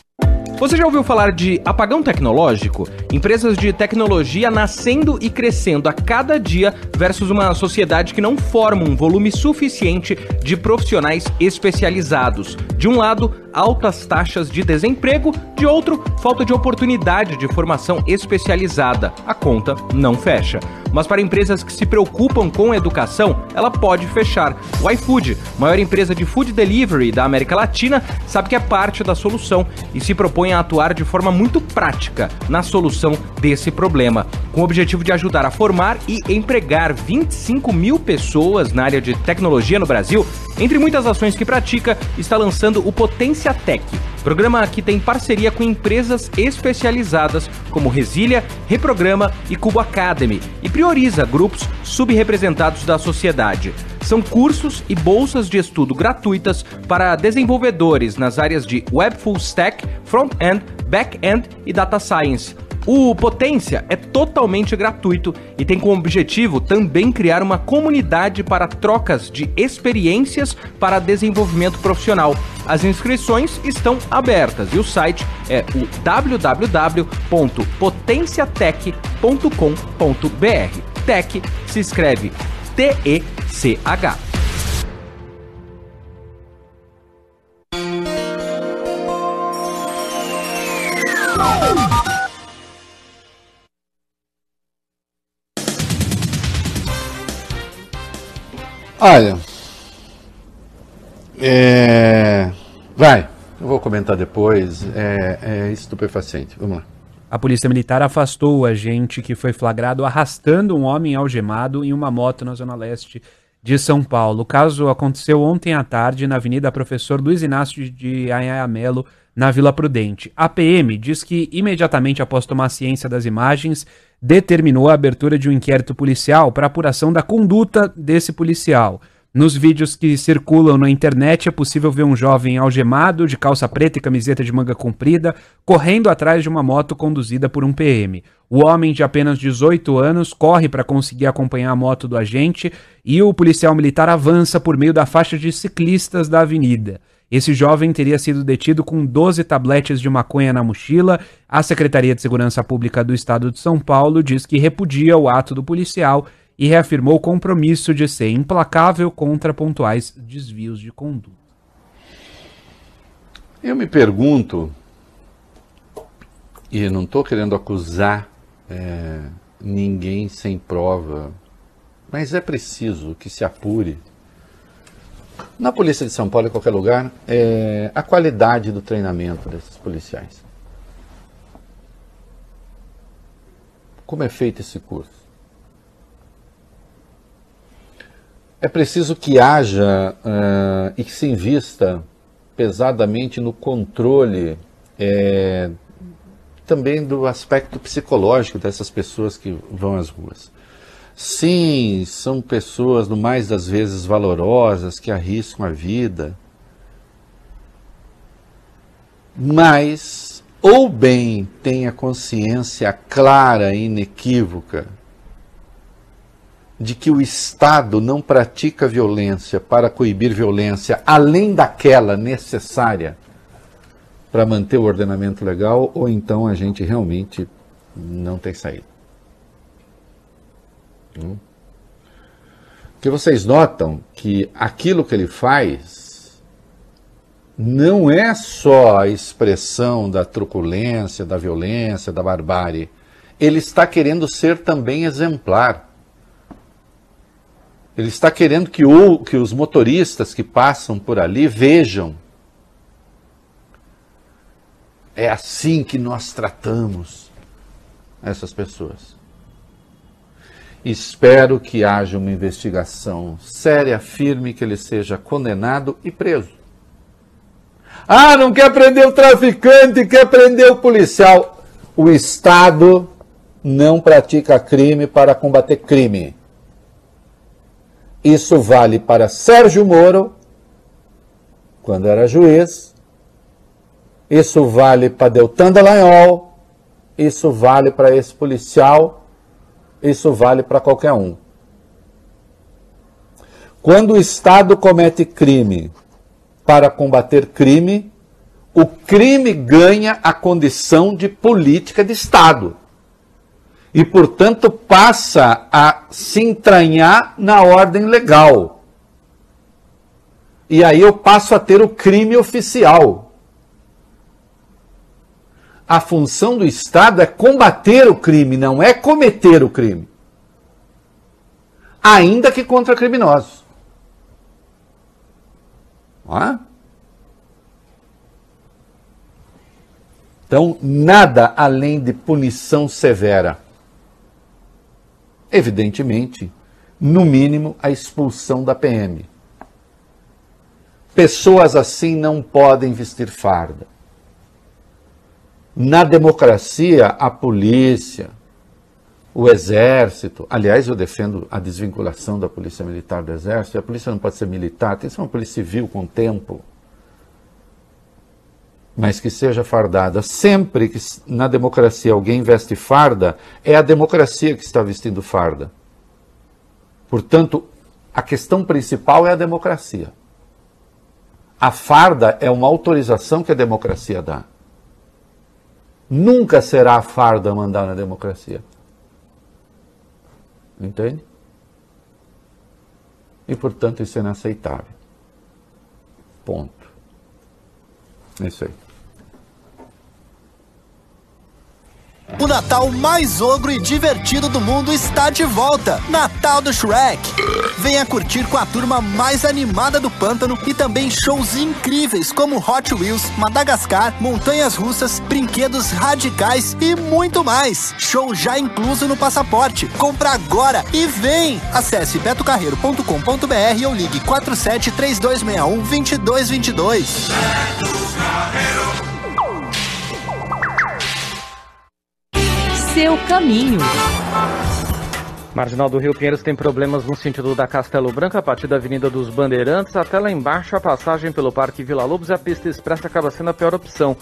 Você já ouviu falar de apagão tecnológico? Empresas de tecnologia nascendo e crescendo a cada dia versus uma sociedade que não forma um volume suficiente de profissionais especializados. De um lado, altas taxas de desemprego, de outro, falta de oportunidade de formação especializada. A conta não fecha. Mas para empresas que se preocupam com educação, ela pode fechar. O iFood, maior empresa de food delivery da América Latina, sabe que é parte da solução e se propõe a atuar de forma muito prática na solução desse problema, com o objetivo de ajudar a formar e empregar 25 mil pessoas na área de tecnologia no Brasil. Entre muitas ações que pratica, está lançando o Potência Tech, programa que tem parceria com empresas especializadas como Resília, Reprograma e Cubo Academy e prioriza grupos subrepresentados da sociedade. São cursos e bolsas de estudo gratuitas para desenvolvedores nas áreas de Web Full Stack, Front-End, Back-End e Data Science. O Potência é totalmente gratuito e tem como objetivo também criar uma comunidade para trocas de experiências para desenvolvimento profissional. As inscrições estão abertas e o site é o www.potenciatech.com.br. Tech se escreve T-E-C-H. Olha, é... vai, eu vou comentar depois, é, é estupefaciente, vamos lá. A polícia militar afastou o agente que foi flagrado arrastando um homem algemado em uma moto na zona leste de São Paulo. O caso aconteceu ontem à tarde na Avenida Professor Luiz Inácio de Anhaia Melo, na Vila Prudente. A PM diz que imediatamente após tomar ciência das imagens, determinou a abertura de um inquérito policial para apuração da conduta desse policial. Nos vídeos que circulam na internet é possível ver um jovem algemado, de calça preta e camiseta de manga comprida, correndo atrás de uma moto conduzida por um PM. O homem de apenas 18 anos corre para conseguir acompanhar a moto do agente e o policial militar avança por meio da faixa de ciclistas da avenida. Esse jovem teria sido detido com 12 tabletes de maconha na mochila. A Secretaria de Segurança Pública do Estado de São Paulo diz que repudia o ato do policial e reafirmou o compromisso de ser implacável contra pontuais desvios de conduta. Eu me pergunto, e não estou querendo acusar é, ninguém sem prova, mas é preciso que se apure na Polícia de São Paulo, em qualquer lugar, é a qualidade do treinamento desses policiais. Como é feito esse curso? É preciso que haja uh, e que se invista pesadamente no controle é, também do aspecto psicológico dessas pessoas que vão às ruas. Sim, são pessoas, no mais das vezes, valorosas, que arriscam a vida. Mas, ou bem tem a consciência clara e inequívoca de que o Estado não pratica violência para coibir violência além daquela necessária para manter o ordenamento legal, ou então a gente realmente não tem saída. Hum? Porque vocês notam que aquilo que ele faz não é só a expressão da truculência, da violência, da barbárie. Ele está querendo ser também exemplar. Ele está querendo que, o, que os motoristas que passam por ali vejam. É assim que nós tratamos essas pessoas. Espero que haja uma investigação séria, firme, que ele seja condenado e preso. Ah, não quer prender o traficante, quer prender o policial. O Estado não pratica crime para combater crime. Isso vale para Sérgio Moro, quando era juiz. Isso vale para Deltan Dallagnol. Isso vale para esse policial. Isso vale para qualquer um. Quando o Estado comete crime para combater crime, o crime ganha a condição de política de Estado. E, portanto, passa a se entranhar na ordem legal. E aí eu passo a ter o crime oficial. A função do Estado é combater o crime, não é cometer o crime. Ainda que contra criminosos. É? Então, nada além de punição severa. Evidentemente, no mínimo, a expulsão da PM. Pessoas assim não podem vestir farda. Na democracia, a polícia, o exército. Aliás, eu defendo a desvinculação da polícia militar do exército. A polícia não pode ser militar, tem que ser uma polícia civil com tempo. Mas que seja fardada. Sempre que na democracia alguém veste farda, é a democracia que está vestindo farda. Portanto, a questão principal é a democracia. A farda é uma autorização que a democracia dá. Nunca será a farda mandar na democracia. Entende? E, portanto, isso é inaceitável. Ponto. É isso aí. O Natal mais ogro e divertido do mundo está de volta. Natal do Shrek. Venha curtir com a turma mais animada do pântano e também shows incríveis como Hot Wheels, Madagascar, montanhas russas, brinquedos radicais e muito mais. Show já incluso no passaporte. Compra agora e vem! Acesse betocarreiro.com.br ou ligue 473261 2222. Seu caminho. Marginal do Rio Pinheiros tem problemas no sentido da Castelo Branco, a partir da Avenida dos Bandeirantes até lá embaixo, a passagem pelo Parque Vila Lobos e a pista expressa acaba sendo a pior opção.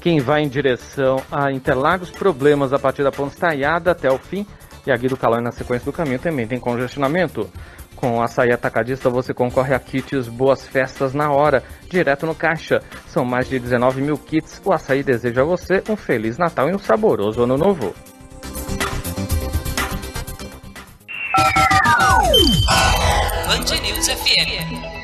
Quem vai em direção a Interlagos, problemas a partir da Ponte Estaiada até o fim, e a Guido Calói na sequência do caminho também tem congestionamento. Com açaí atacadista você concorre a kits Boas Festas na hora, direto no caixa. São mais de 19 mil kits. O açaí deseja a você um Feliz Natal e um saboroso Ano Novo. Band News FM.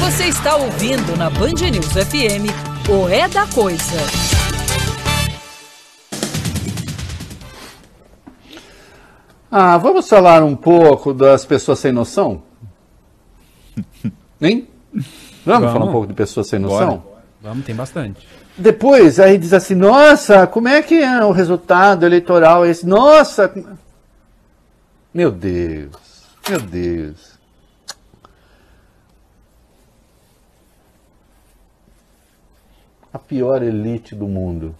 Você está ouvindo na Band News FM o É da Coisa. Ah, vamos falar um pouco das pessoas sem noção? Hein? Vamos, Vamos. falar um pouco de pessoas sem noção? Bora. Vamos, tem bastante. Depois, aí diz assim, nossa, como é que é o resultado eleitoral esse? Nossa! Meu Deus, meu Deus. A pior elite do mundo.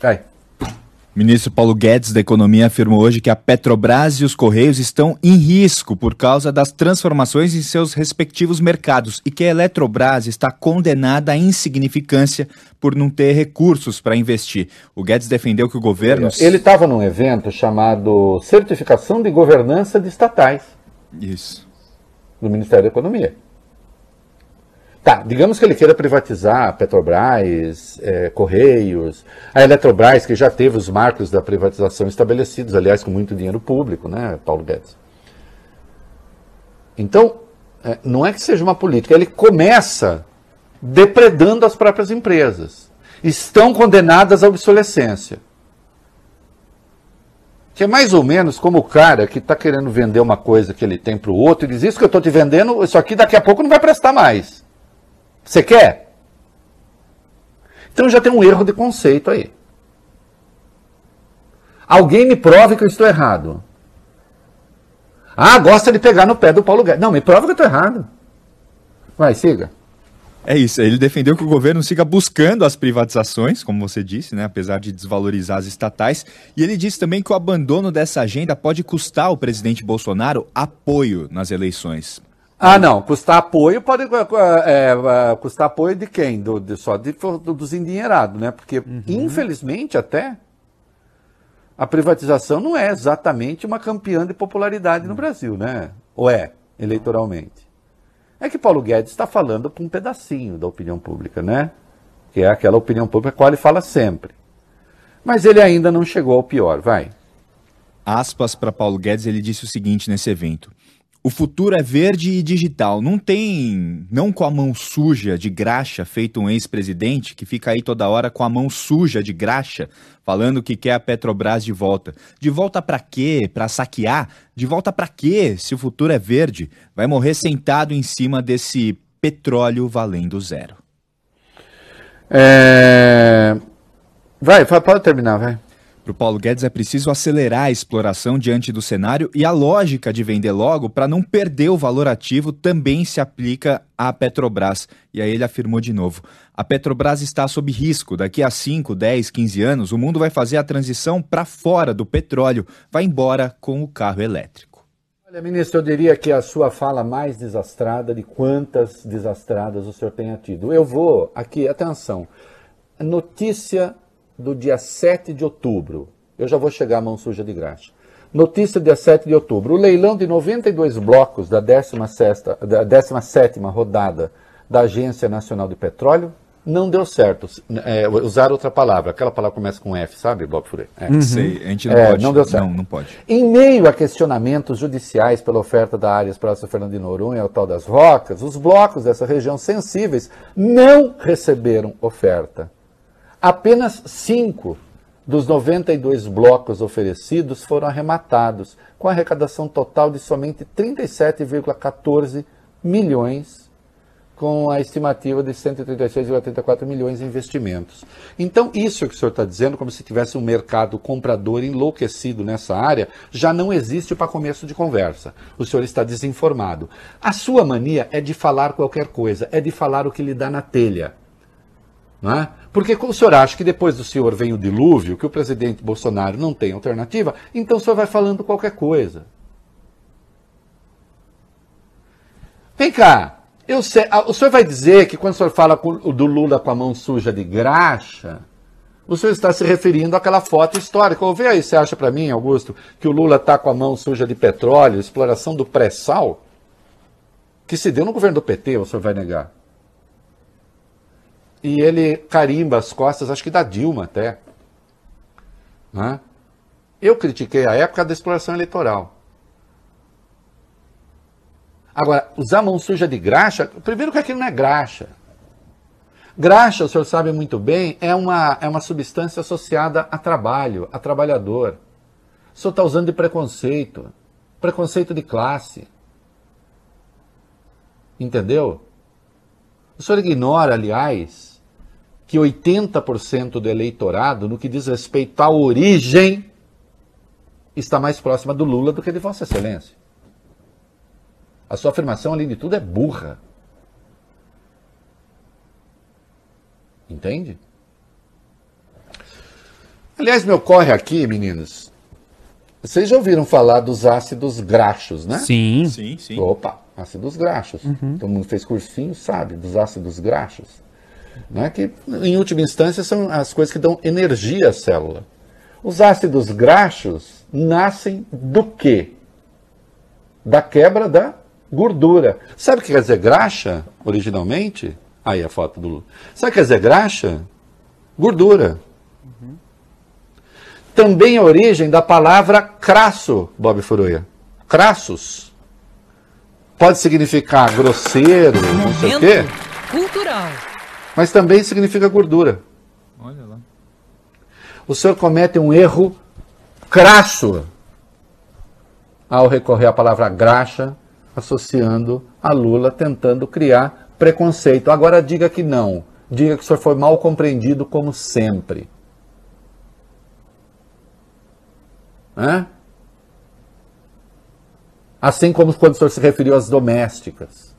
Vai. Ministro Paulo Guedes da Economia afirmou hoje que a Petrobras e os Correios estão em risco por causa das transformações em seus respectivos mercados e que a Eletrobras está condenada à insignificância por não ter recursos para investir. O Guedes defendeu que o governo. Ele estava num evento chamado Certificação de Governança de Estatais. Isso. Do Ministério da Economia. Tá, digamos que ele queira privatizar a Petrobras, é, Correios, a Eletrobras, que já teve os marcos da privatização estabelecidos, aliás, com muito dinheiro público, né, Paulo Guedes? Então, é, não é que seja uma política, ele começa depredando as próprias empresas. Estão condenadas à obsolescência. Que é mais ou menos como o cara que está querendo vender uma coisa que ele tem para o outro e diz: Isso que eu estou te vendendo, isso aqui daqui a pouco não vai prestar mais. Você quer? Então já tem um erro de conceito aí. Alguém me prove que eu estou errado. Ah, gosta de pegar no pé do Paulo Guedes. Não, me prova que eu estou errado. Vai, siga. É isso, ele defendeu que o governo siga buscando as privatizações, como você disse, né, apesar de desvalorizar as estatais, e ele disse também que o abandono dessa agenda pode custar ao presidente Bolsonaro apoio nas eleições. Ah, não, custar apoio pode é, é, custar apoio de quem? Do, de, só de, do, dos endinheirados, né? Porque, uhum. infelizmente, até a privatização não é exatamente uma campeã de popularidade no Brasil, né? Ou é, eleitoralmente? É que Paulo Guedes está falando para um pedacinho da opinião pública, né? Que é aquela opinião pública a qual ele fala sempre. Mas ele ainda não chegou ao pior, vai. Aspas para Paulo Guedes, ele disse o seguinte nesse evento: o futuro é verde e digital. Não tem, não com a mão suja de graxa, feito um ex-presidente que fica aí toda hora com a mão suja de graxa, falando que quer a Petrobras de volta. De volta para quê? Para saquear? De volta para quê? Se o futuro é verde, vai morrer sentado em cima desse petróleo valendo zero. É... Vai, pode terminar, vai. Para o Paulo Guedes é preciso acelerar a exploração diante do cenário e a lógica de vender logo para não perder o valor ativo também se aplica à Petrobras. E aí ele afirmou de novo: a Petrobras está sob risco. Daqui a 5, 10, 15 anos, o mundo vai fazer a transição para fora do petróleo, vai embora com o carro elétrico. Olha, ministro, eu diria que a sua fala mais desastrada de quantas desastradas o senhor tenha tido. Eu vou aqui, atenção, notícia do dia 7 de outubro. Eu já vou chegar à mão suja de graxa. Notícia do dia 7 de outubro. O leilão de 92 blocos da 17 da 17 rodada da Agência Nacional de Petróleo não deu certo. É, usar outra palavra. Aquela palavra começa com F, sabe, Bob Furei? É. Uhum. Sei, a gente não é, pode. Não deu certo. Não, não pode. Em meio a questionamentos judiciais pela oferta da área Praça Fernando de Noronha, o tal das rocas, os blocos dessa região sensíveis não receberam oferta. Apenas cinco dos 92 blocos oferecidos foram arrematados, com arrecadação total de somente 37,14 milhões, com a estimativa de 136,34 milhões em investimentos. Então, isso que o senhor está dizendo, como se tivesse um mercado comprador enlouquecido nessa área, já não existe para começo de conversa. O senhor está desinformado. A sua mania é de falar qualquer coisa, é de falar o que lhe dá na telha. Não é? Porque o senhor acha que depois do senhor vem o dilúvio, que o presidente Bolsonaro não tem alternativa, então o senhor vai falando qualquer coisa. Vem cá, sei, o senhor vai dizer que quando o senhor fala do Lula com a mão suja de graxa, o senhor está se referindo àquela foto histórica. Vê aí, você acha para mim, Augusto, que o Lula está com a mão suja de petróleo, exploração do pré-sal, que se deu no governo do PT, o senhor vai negar? E ele carimba as costas, acho que da Dilma até. Né? Eu critiquei a época da exploração eleitoral. Agora, usar mão suja de graxa, primeiro que aquilo não é graxa. Graxa, o senhor sabe muito bem, é uma, é uma substância associada a trabalho, a trabalhador. O senhor está usando de preconceito, preconceito de classe. Entendeu? O senhor ignora, aliás, que 80% do eleitorado, no que diz respeito à origem, está mais próxima do Lula do que de Vossa Excelência. A sua afirmação, além de tudo, é burra. Entende? Aliás, me ocorre aqui, meninos. Vocês já ouviram falar dos ácidos graxos, né? Sim. Sim, sim. Opa, ácidos graxos. Uhum. Todo mundo fez cursinho, sabe, dos ácidos graxos né, que em última instância são as coisas que dão energia à célula. Os ácidos graxos nascem do quê? Da quebra da gordura. Sabe o que quer dizer graxa, originalmente? Aí a foto do Lula. Sabe o que quer dizer graxa? Gordura. Também a origem da palavra crasso, Bob Furuia. Crassus. Pode significar grosseiro, não sei o quê. Cultural mas também significa gordura. Olha lá. O senhor comete um erro crasso ao recorrer à palavra graxa, associando a Lula, tentando criar preconceito. Agora diga que não. Diga que o senhor foi mal compreendido, como sempre. Né? Assim como quando o senhor se referiu às domésticas.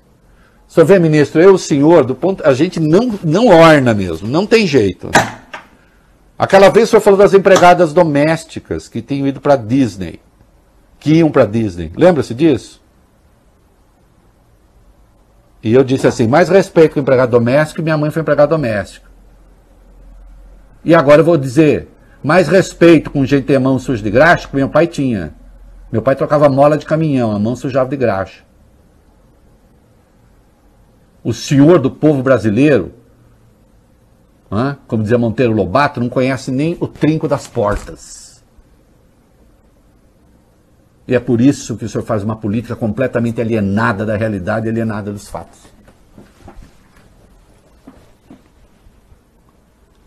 Senhor vê, ministro, eu, o senhor, do ponto, a gente não, não orna mesmo, não tem jeito. Aquela vez o senhor falou das empregadas domésticas que tinham ido para Disney, que iam para Disney. Lembra-se disso? E eu disse assim: mais respeito com empregado doméstico, minha mãe foi empregada doméstica. E agora eu vou dizer: mais respeito com gente a mão suja de graxa, que meu pai tinha. Meu pai trocava mola de caminhão, a mão sujava de graxa. O senhor do povo brasileiro, como dizia Monteiro Lobato, não conhece nem o trinco das portas. E é por isso que o senhor faz uma política completamente alienada da realidade, alienada dos fatos.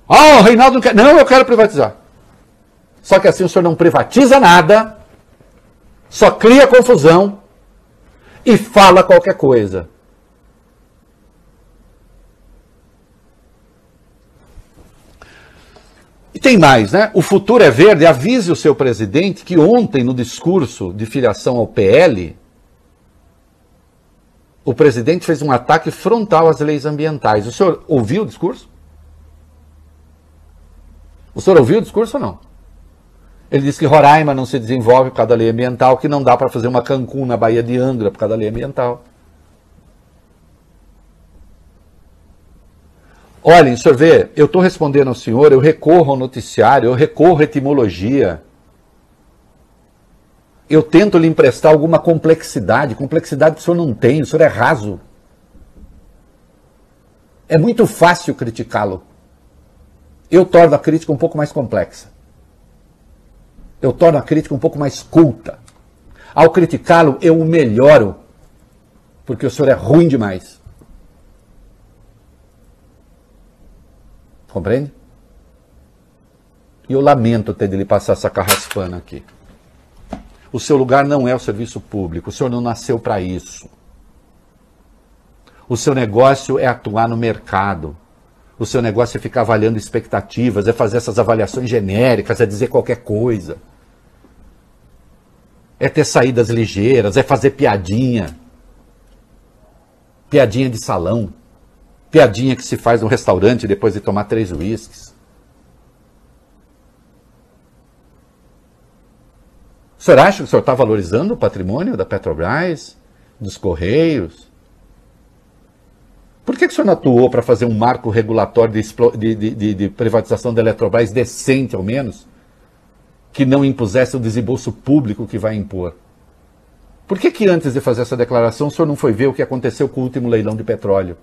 Ah, oh, o Reinaldo não quer. Não, eu quero privatizar. Só que assim o senhor não privatiza nada, só cria confusão e fala qualquer coisa. E tem mais, né? O futuro é verde. Avise o seu presidente que ontem, no discurso de filiação ao PL, o presidente fez um ataque frontal às leis ambientais. O senhor ouviu o discurso? O senhor ouviu o discurso ou não? Ele disse que Roraima não se desenvolve por causa da lei ambiental, que não dá para fazer uma Cancún na Baía de Angra por causa da lei ambiental. Olhem, senhor vê, eu estou respondendo ao senhor, eu recorro ao noticiário, eu recorro à etimologia. Eu tento lhe emprestar alguma complexidade, complexidade que o senhor não tem, o senhor é raso. É muito fácil criticá-lo. Eu torno a crítica um pouco mais complexa. Eu torno a crítica um pouco mais culta. Ao criticá-lo, eu o melhoro, porque o senhor é ruim demais. Compreende? E eu lamento ter de lhe passar essa carraspana aqui. O seu lugar não é o serviço público, o senhor não nasceu para isso. O seu negócio é atuar no mercado. O seu negócio é ficar avaliando expectativas, é fazer essas avaliações genéricas, é dizer qualquer coisa. É ter saídas ligeiras, é fazer piadinha. Piadinha de salão. Piadinha que se faz no restaurante depois de tomar três uísques. O senhor acha que o senhor está valorizando o patrimônio da Petrobras, dos Correios? Por que, que o senhor não atuou para fazer um marco regulatório de, de, de, de, privatização da Eletrobras decente, ao menos? Que não impusesse o desembolso público que vai impor? Por que, que antes de fazer essa declaração o senhor não foi ver o que aconteceu com o último leilão de petróleo?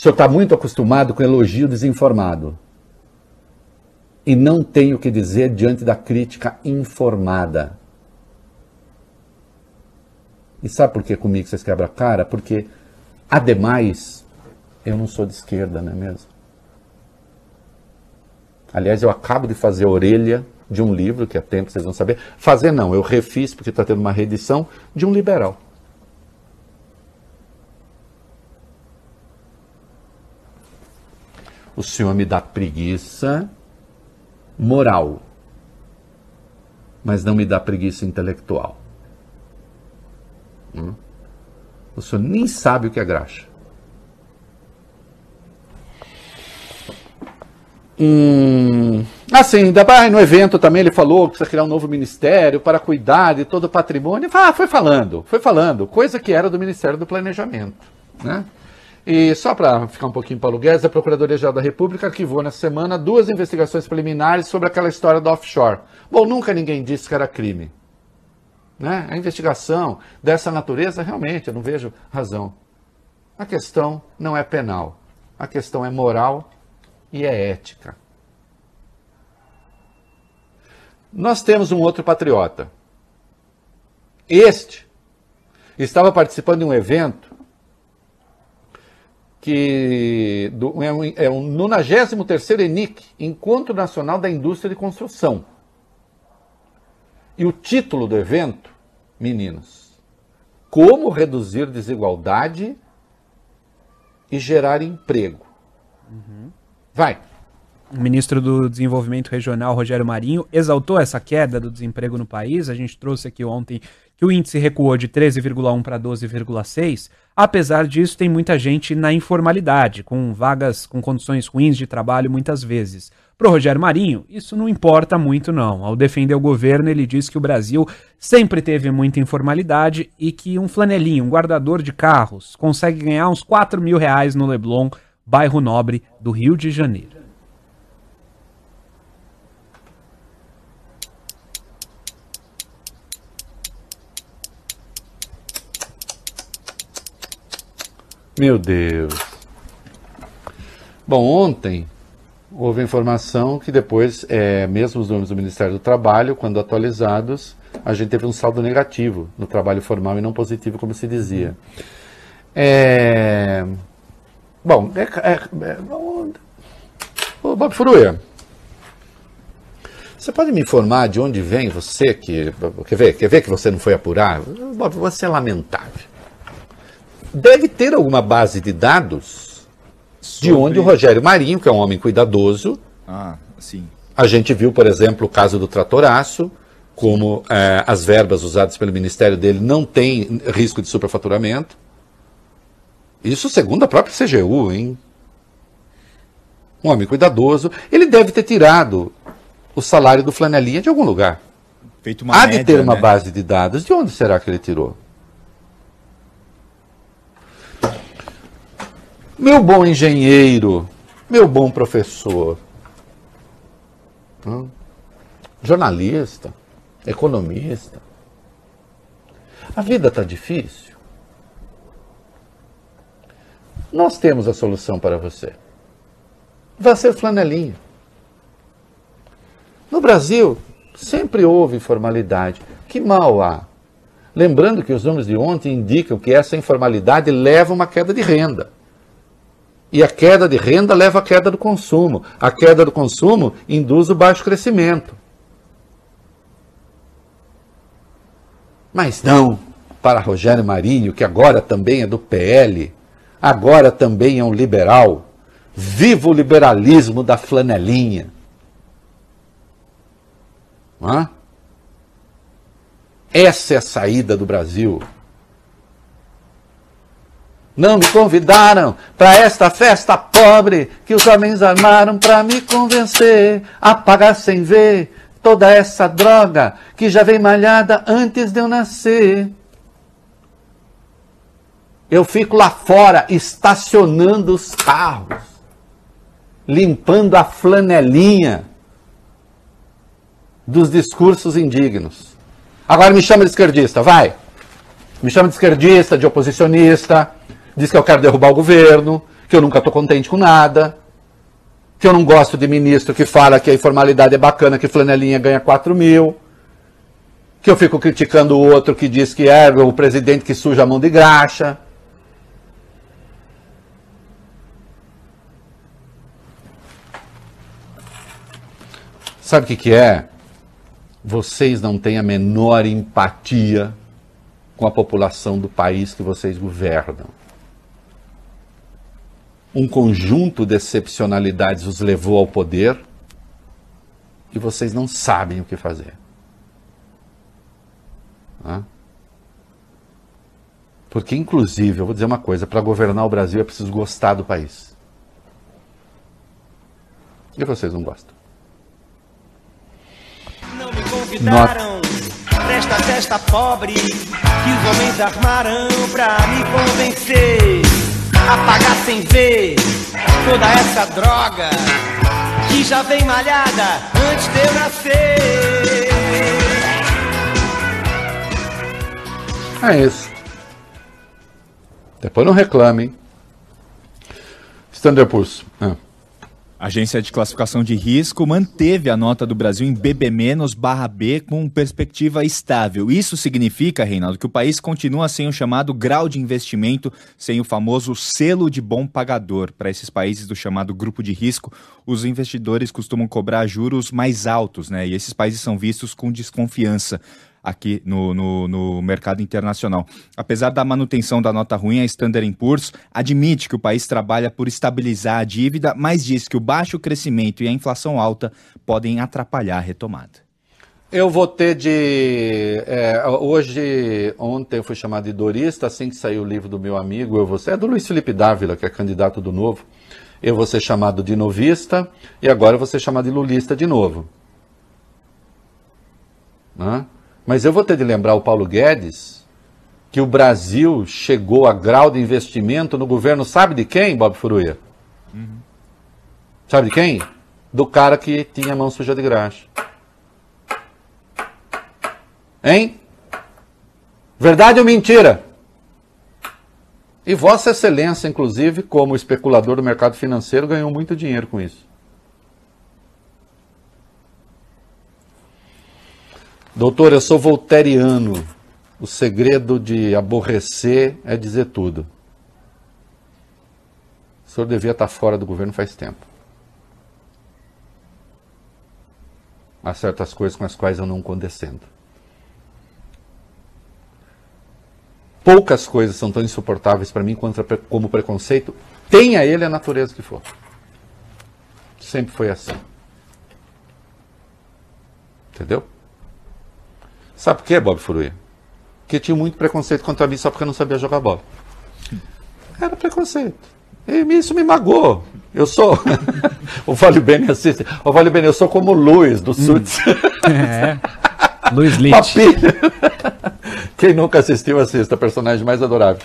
O senhor está muito acostumado com elogio desinformado. E não tem o que dizer diante da crítica informada. E sabe por que comigo vocês quebram a cara? Porque, ademais, eu não sou de esquerda, não é mesmo? Aliás, eu acabo de fazer a orelha de um livro, que é tempo, vocês vão saber. Fazer não, eu refiz, porque está tendo uma reedição, de um liberal. O Senhor me dá preguiça moral, mas não me dá preguiça intelectual. Hum? O Senhor nem sabe o que é graxa. Hum, assim, no evento também ele falou que precisa criar um novo ministério para cuidar de todo o patrimônio. Ah, foi falando, foi falando, coisa que era do Ministério do Planejamento. Né? E só para ficar um pouquinho para o Guedes, a Procuradoria-Geral da República arquivou nessa semana duas investigações preliminares sobre aquela história do offshore. Bom, nunca ninguém disse que era crime. Né? A investigação dessa natureza, realmente, eu não vejo razão. A questão não é penal. A questão é moral e é ética. Nós temos um outro patriota. Este estava participando de um evento que do, é, um, é um 93º ENIC, Encontro Nacional da Indústria de Construção. E o título do evento, meninos, Como reduzir desigualdade e gerar emprego. Uhum. Vai. o ministro do Desenvolvimento Regional, Rogério Marinho, exaltou essa queda do desemprego no país. A gente trouxe aqui ontem que o índice recuou de 13,1 para 12,6. Apesar disso, tem muita gente na informalidade, com vagas com condições ruins de trabalho muitas vezes. Para o Rogério Marinho, isso não importa muito, não. Ao defender o governo, ele diz que o Brasil sempre teve muita informalidade e que um flanelinho, um guardador de carros, consegue ganhar uns 4 mil reais no Leblon, bairro nobre do Rio de Janeiro. Meu Deus. Bom, ontem houve informação que depois, é, mesmo os números do Ministério do Trabalho, quando atualizados, a gente teve um saldo negativo no trabalho formal e não positivo, como se dizia. É... Bom, é, é, é... Ô, Bob Furuia, você pode me informar de onde vem você que. Quer ver, quer ver que você não foi apurar? Bob, você é lamentável. Deve ter alguma base de dados de onde o Rogério Marinho, que é um homem cuidadoso. Ah, sim. A gente viu, por exemplo, o caso do tratoraço, como é, as verbas usadas pelo ministério dele não têm risco de superfaturamento. Isso segundo a própria CGU, hein? Um homem cuidadoso. Ele deve ter tirado o salário do flanelinha de algum lugar. Feito uma Há média, de ter uma né? base de dados. De onde será que ele tirou? Meu bom engenheiro, meu bom professor, hum, jornalista, economista. A vida está difícil. Nós temos a solução para você. Vai ser flanelinha. No Brasil, sempre houve informalidade. Que mal há? Lembrando que os números de ontem indicam que essa informalidade leva a uma queda de renda. E a queda de renda leva à queda do consumo. A queda do consumo induz o baixo crescimento. Mas não para Rogério Marinho, que agora também é do PL, agora também é um liberal. Viva o liberalismo da flanelinha. Essa é a saída do Brasil. Não me convidaram para esta festa pobre que os homens armaram para me convencer a pagar sem ver toda essa droga que já vem malhada antes de eu nascer. Eu fico lá fora estacionando os carros, limpando a flanelinha dos discursos indignos. Agora me chama de esquerdista, vai. Me chama de esquerdista, de oposicionista, diz que eu quero derrubar o governo, que eu nunca estou contente com nada, que eu não gosto de ministro que fala que a informalidade é bacana, que flanelinha ganha 4 mil, que eu fico criticando o outro que diz que é o presidente que suja a mão de graxa. Sabe o que, que é? Vocês não têm a menor empatia com a população do país que vocês governam um conjunto de excepcionalidades os levou ao poder e vocês não sabem o que fazer. Porque, inclusive, eu vou dizer uma coisa: para governar o Brasil é preciso gostar do país. E vocês não gostam. Não me convidaram pra esta festa pobre que os homens armaram pra me convencer apagar sem ver toda essa droga que já vem malhada antes de eu nascer. É isso. Depois não reclamem. Standard Poor's. Ah. A Agência de Classificação de Risco manteve a nota do Brasil em BB-B com perspectiva estável. Isso significa, Reinaldo, que o país continua sem o chamado grau de investimento, sem o famoso selo de bom pagador. Para esses países do chamado grupo de risco, os investidores costumam cobrar juros mais altos, né? E esses países são vistos com desconfiança. Aqui no, no, no, mercado internacional. Apesar da manutenção da nota ruim, a Standard Poor's admite que o país trabalha por estabilizar a dívida, mas diz que o baixo crescimento e a inflação alta podem atrapalhar a retomada. Eu vou ter de. É, hoje, ontem eu fui chamado de Dorista, assim que saiu o livro do meu amigo, eu vou ser. É do Luiz Felipe Dávila, que é candidato do Novo. Eu vou ser chamado de novista e agora eu vou ser chamado de lulista de novo. Né? Mas eu vou ter de lembrar o Paulo Guedes que o Brasil chegou a grau de investimento no governo, sabe de quem, Bob Furuia? Uhum. Sabe de quem? Do cara que tinha mão suja de graxa. Hein? Verdade ou mentira? E Vossa Excelência, inclusive, como especulador do mercado financeiro, ganhou muito dinheiro com isso. Doutor, eu sou volteriano. O segredo de aborrecer é dizer tudo. O senhor devia estar fora do governo faz tempo. Há certas coisas com as quais eu não condescendo. poucas coisas são tão insuportáveis para mim quanto como preconceito, tenha ele a natureza que for. Sempre foi assim. Entendeu? Sabe por quê, Bob Furuia? Porque tinha muito preconceito contra mim só porque eu não sabia jogar bola. Era preconceito. E isso me magoou. Eu sou. o Vale Bene assiste. O Vale Bene, eu sou como o Luiz do Suits. Hum. É. Luiz Litt. Quem nunca assistiu, assista, personagem mais adorável.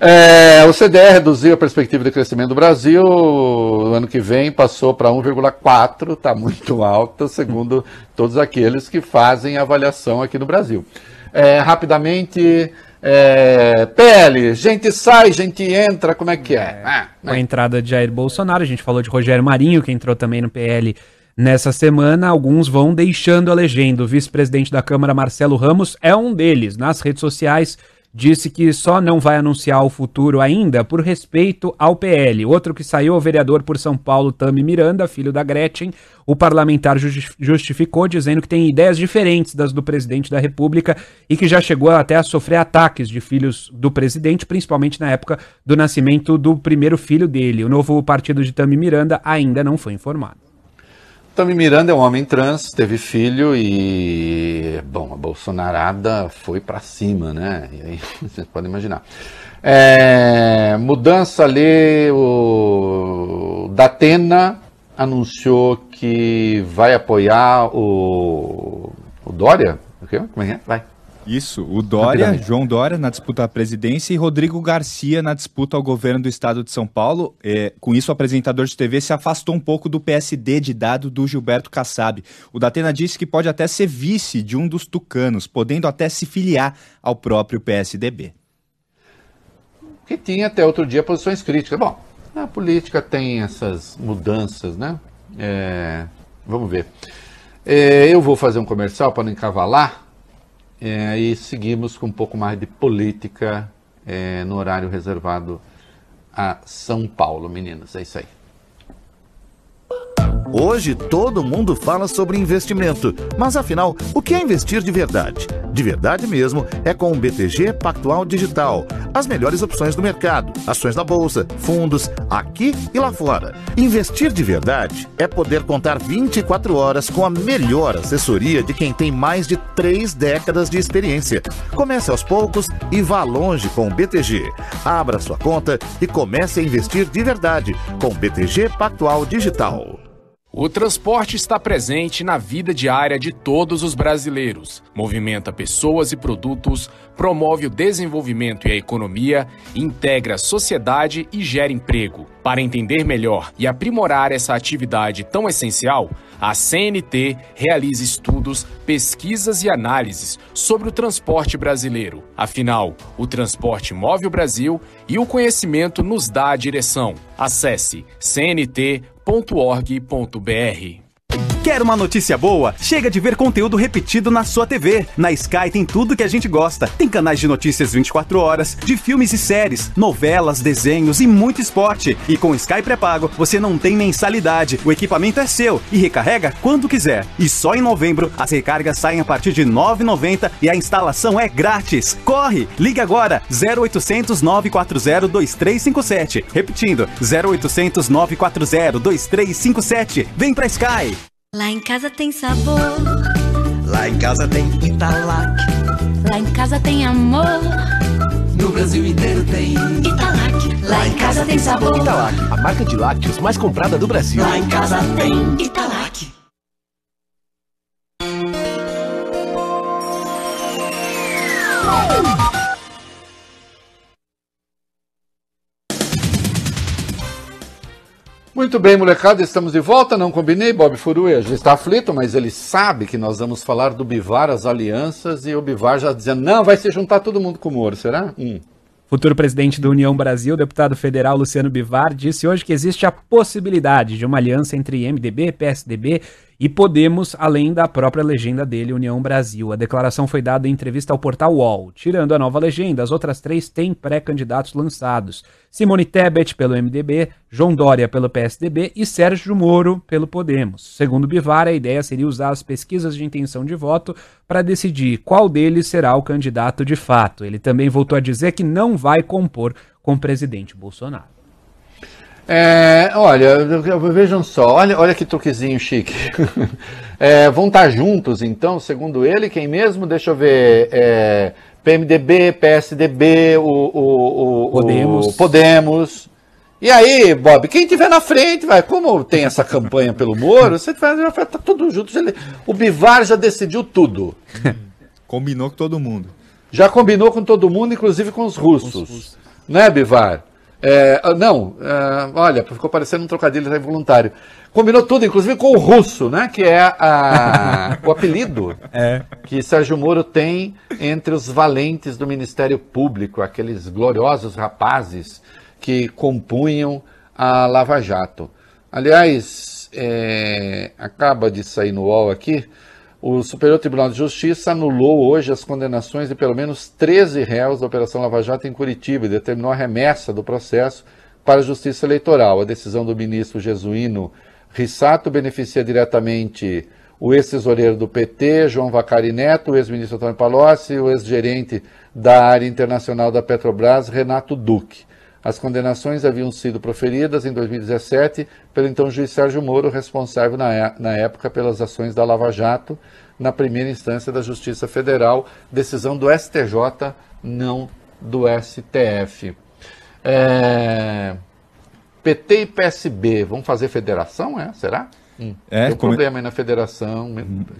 É, o CDR reduziu a perspectiva de crescimento do Brasil. No ano que vem passou para 1,4, está muito alto, segundo todos aqueles que fazem avaliação aqui no Brasil. É, rapidamente, é, PL, gente sai, gente entra, como é que é? Ah, Com a entrada de Jair Bolsonaro, a gente falou de Rogério Marinho, que entrou também no PL Nessa semana, alguns vão deixando a legenda. O vice-presidente da Câmara, Marcelo Ramos, é um deles. Nas redes sociais, disse que só não vai anunciar o futuro ainda por respeito ao PL. Outro que saiu, o vereador por São Paulo, Tami Miranda, filho da Gretchen. O parlamentar justificou, dizendo que tem ideias diferentes das do presidente da República e que já chegou até a sofrer ataques de filhos do presidente, principalmente na época do nascimento do primeiro filho dele. O novo partido de Tami Miranda ainda não foi informado. Tami Miranda é um homem trans, teve filho e, bom, a Bolsonarada foi para cima, né? E aí vocês podem imaginar. É, mudança ali, o Datena anunciou que vai apoiar o, o Dória. Como é que é? Vai. Isso, o Dória, João Dória na disputa à presidência e Rodrigo Garcia na disputa ao governo do estado de São Paulo. É, com isso, o apresentador de TV se afastou um pouco do PSD de dado do Gilberto Kassab. O Datena disse que pode até ser vice de um dos tucanos, podendo até se filiar ao próprio PSDB. Que tinha até outro dia posições críticas. Bom, a política tem essas mudanças, né? É, vamos ver. É, eu vou fazer um comercial para não encavalar é, e seguimos com um pouco mais de política é, no horário reservado a São Paulo, meninas. É isso aí. Hoje todo mundo fala sobre investimento, mas afinal, o que é investir de verdade? De verdade mesmo é com o BTG Pactual Digital. As melhores opções do mercado, ações da bolsa, fundos, aqui e lá fora. Investir de verdade é poder contar 24 horas com a melhor assessoria de quem tem mais de três décadas de experiência. Comece aos poucos e vá longe com o BTG. Abra sua conta e comece a investir de verdade com o BTG Pactual Digital. O transporte está presente na vida diária de todos os brasileiros. Movimenta pessoas e produtos, promove o desenvolvimento e a economia, integra a sociedade e gera emprego. Para entender melhor e aprimorar essa atividade tão essencial, a CNT realiza estudos, pesquisas e análises sobre o transporte brasileiro. Afinal, o transporte move o Brasil e o conhecimento nos dá a direção. Acesse cnt.org.br. Quer uma notícia boa? Chega de ver conteúdo repetido na sua TV. Na Sky tem tudo que a gente gosta. Tem canais de notícias 24 horas, de filmes e séries, novelas, desenhos e muito esporte. E com Sky pré-pago, você não tem mensalidade. O equipamento é seu e recarrega quando quiser. E só em novembro, as recargas saem a partir de R$ 9,90 e a instalação é grátis. Corre! Ligue agora 0800 940 2357. Repetindo, 0800 940 2357. Vem pra Sky! Lá em casa tem sabor. Lá em casa tem Italac. Lá em casa tem amor. No Brasil inteiro tem Italac. Lá em casa tem sabor. Italac, a marca de lácteos mais comprada do Brasil. Lá em casa tem Italac. Muito bem, molecada, estamos de volta. Não combinei, Bob Furuia já está aflito, mas ele sabe que nós vamos falar do Bivar, as alianças, e o Bivar já dizendo, não, vai se juntar todo mundo com o Moro, será? Hum. Futuro presidente da União Brasil, deputado federal Luciano Bivar, disse hoje que existe a possibilidade de uma aliança entre MDB, PSDB e Podemos, além da própria legenda dele, União Brasil. A declaração foi dada em entrevista ao portal UOL. Tirando a nova legenda, as outras três têm pré-candidatos lançados. Simone Tebet pelo MDB, João Dória pelo PSDB e Sérgio Moro pelo Podemos. Segundo Bivar, a ideia seria usar as pesquisas de intenção de voto para decidir qual deles será o candidato de fato. Ele também voltou a dizer que não vai compor com o presidente Bolsonaro. É, olha, vejam só, olha, olha que truquezinho chique. É, vão estar juntos, então, segundo ele, quem mesmo? Deixa eu ver. É, PMDB, PSDB, o, o, o, Podemos. o Podemos. E aí, Bob, quem tiver na frente, vai, como tem essa campanha pelo Moro, você vai, vai tá tudo junto. O Bivar já decidiu tudo. Combinou com todo mundo. Já combinou com todo mundo, inclusive com os russos. Né, Bivar? É, ah, não, é, olha, ficou parecendo um trocadilho involuntário. Combinou tudo, inclusive com o russo, né? Que é a- o apelido que Sérgio Moro tem entre os valentes do Ministério Público, aqueles gloriosos rapazes que compunham a Lava Jato. Aliás, é, acaba de sair no UOL aqui, o Superior Tribunal de Justiça anulou hoje as condenações de pelo menos 13 réus da Operação Lava Jato em Curitiba e determinou a remessa do processo para a Justiça Eleitoral. A decisão do ministro jesuíno Rissato beneficia diretamente o ex-tesoureiro do PT, João Vacari Neto, o ex-ministro Antônio Palocci e o ex-gerente da área internacional da Petrobras, Renato Duque. As condenações haviam sido proferidas em 2017 pelo então juiz Sérgio Moro, responsável na, é- na época pelas ações da Lava Jato, na primeira instância da Justiça Federal, decisão do STJ, não do STF. É, PT e PSB vão fazer federação, é? Será? Hum. É, Tem um come- problema aí na federação,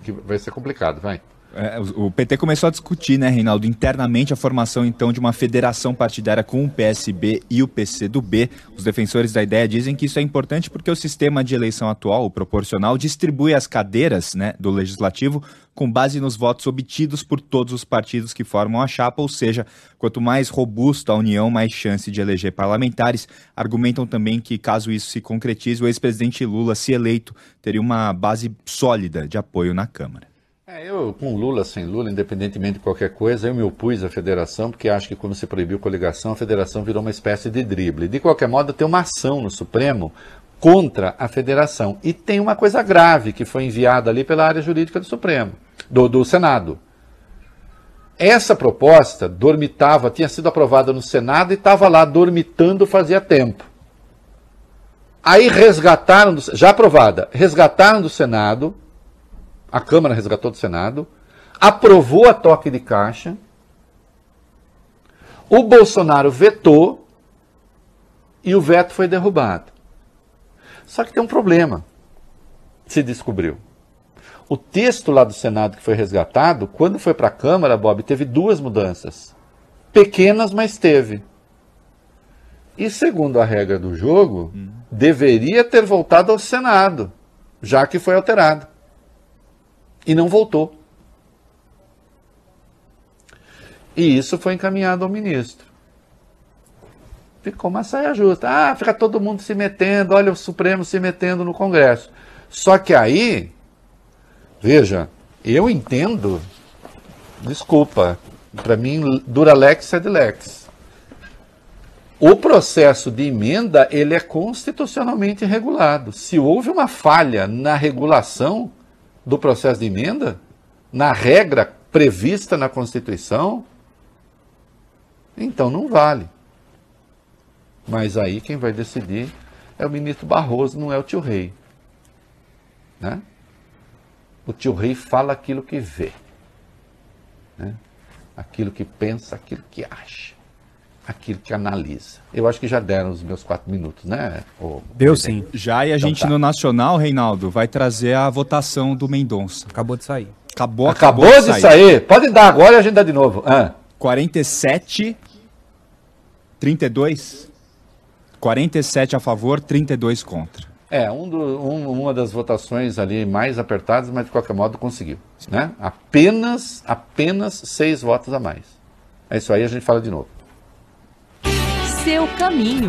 que vai ser complicado, vai. É, o PT começou a discutir, né, Reinaldo, internamente a formação então de uma federação partidária com o PSB e o PCdoB. Os defensores da ideia dizem que isso é importante porque o sistema de eleição atual, o proporcional, distribui as cadeiras né, do legislativo com base nos votos obtidos por todos os partidos que formam a chapa, ou seja, quanto mais robusta a união, mais chance de eleger parlamentares. Argumentam também que, caso isso se concretize, o ex-presidente Lula, se eleito, teria uma base sólida de apoio na Câmara. É, eu, com Lula, sem Lula, independentemente de qualquer coisa, eu me opus à federação, porque acho que quando se proibiu coligação, a federação virou uma espécie de drible. De qualquer modo, tem uma ação no Supremo contra a federação. E tem uma coisa grave que foi enviada ali pela área jurídica do Supremo, do, do Senado. Essa proposta dormitava, tinha sido aprovada no Senado e estava lá dormitando fazia tempo. Aí resgataram, do- já aprovada, resgataram do Senado, a Câmara resgatou do Senado, aprovou a toque de caixa, o Bolsonaro vetou e o veto foi derrubado. Só que tem um problema, se descobriu. O texto lá do Senado que foi resgatado, quando foi para a Câmara, Bob, teve duas mudanças. Pequenas, mas teve. E segundo a regra do jogo, deveria ter voltado ao Senado, já que foi alterado e não voltou. E isso foi encaminhado ao ministro. Ficou uma saia justa. Ah, fica todo mundo se metendo, olha o Supremo se metendo no Congresso. Só que aí Veja, eu entendo, desculpa, para mim, Duralex é de lex. O processo de emenda, ele é constitucionalmente regulado. Se houve uma falha na regulação do processo de emenda, na regra prevista na Constituição, então não vale. Mas aí quem vai decidir é o ministro Barroso, não é o tio Rei. Né? O tio Rei fala aquilo que vê. Né? Aquilo que pensa, aquilo que acha. Aquilo que analisa. Eu acho que já deram os meus quatro minutos, né? Ô, Deu sim. Já e a então, gente tá. no Nacional, Reinaldo, vai trazer a votação do Mendonça. Acabou de sair. Acabou, acabou, acabou de, sair. sair. Pode dar agora e a gente dá de novo. Ah. 47, 32. 47 a favor, 32 contra. É, um do, um, uma das votações ali mais apertadas, mas de qualquer modo conseguiu. Né? Apenas, apenas seis votos a mais. É isso aí, a gente fala de novo. Seu caminho.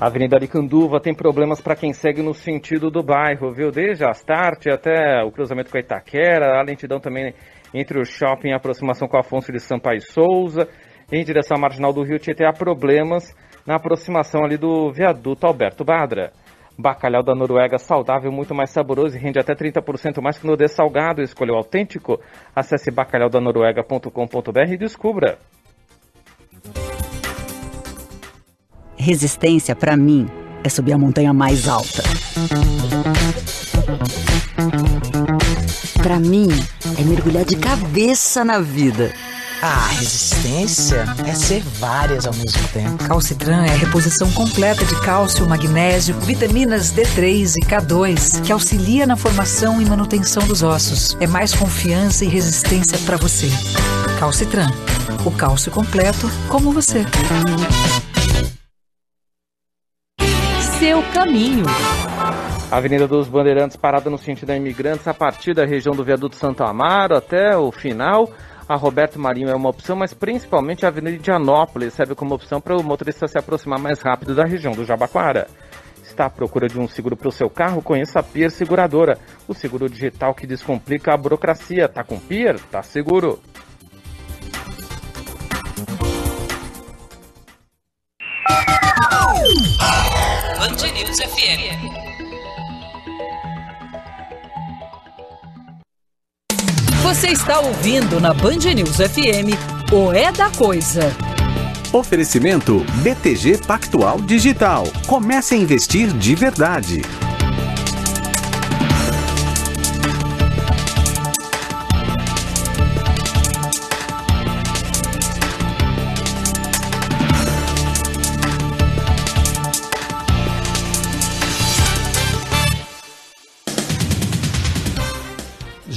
A Avenida Aricanduva tem problemas para quem segue no sentido do bairro, viu? Desde Astarte até o cruzamento com a Itaquera, a lentidão também entre o shopping e a aproximação com Afonso de Sampaio Souza. Em direção à marginal do Rio Tietê há problemas na aproximação ali do viaduto Alberto Badra. Bacalhau da Noruega saudável, muito mais saboroso e rende até 30% mais que no dessalgado. Escolheu autêntico? Acesse bacalhaudanoruega.com.br e descubra. Resistência, para mim, é subir a montanha mais alta. Para mim, é mergulhar de cabeça na vida. Ah, resistência é ser várias ao mesmo tempo. Calcitran é a reposição completa de cálcio, magnésio, vitaminas D3 e K2, que auxilia na formação e manutenção dos ossos. É mais confiança e resistência para você. Calcitran, o cálcio completo como você. Seu caminho. Avenida dos Bandeirantes parada no sentido da Imigrantes a partir da região do Viaduto Santo Amaro até o final a Roberto Marinho é uma opção, mas principalmente a Avenida Indianópolis serve como opção para o motorista se aproximar mais rápido da região do Jabaquara. Está à procura de um seguro para o seu carro? Conheça a Pier Seguradora, o seguro digital que descomplica a burocracia. Tá com Pier? Tá seguro. Band News FM. Você está ouvindo na Band News FM o É da Coisa. Oferecimento BTG Pactual Digital. Comece a investir de verdade.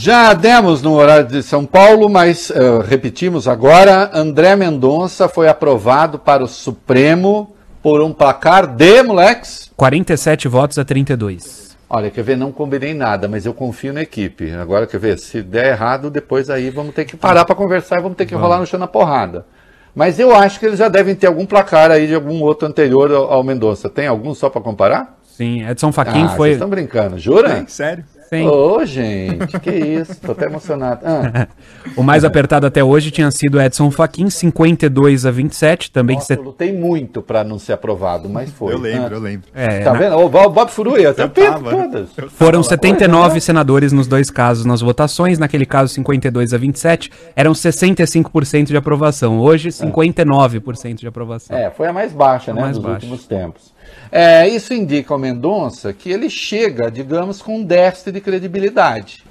Já demos no horário de São Paulo, mas uh, repetimos agora: André Mendonça foi aprovado para o Supremo por um placar de, moleques? 47 votos a 32. Olha, quer ver, não combinei nada, mas eu confio na equipe. Agora, quer ver, se der errado, depois aí vamos ter que parar para conversar e vamos ter que vamos. rolar no chão na porrada. Mas eu acho que eles já devem ter algum placar aí de algum outro anterior ao, Mendonça. Tem algum só para comparar? Sim, Edson Fachin ah, foi. Vocês estão brincando, jura? É, sério? Sim. Ô, oh, gente, que isso, tô até emocionado. Ah. o mais apertado até hoje tinha sido Edson Fachin, 52 a 27, também Nossa, eu lutei muito para não ser aprovado, mas foi. Eu lembro, ah. eu lembro. É, tá na... vendo? O Bob Furuia, até todas. Foram 79 foi, senadores nos dois casos nas votações, naquele caso 52 a 27, eram 65% de aprovação, hoje 59% de aprovação. É, foi a mais baixa, né, mais dos baixa. últimos tempos. É, isso indica ao Mendonça que ele chega, digamos, com um déficit de credibilidade.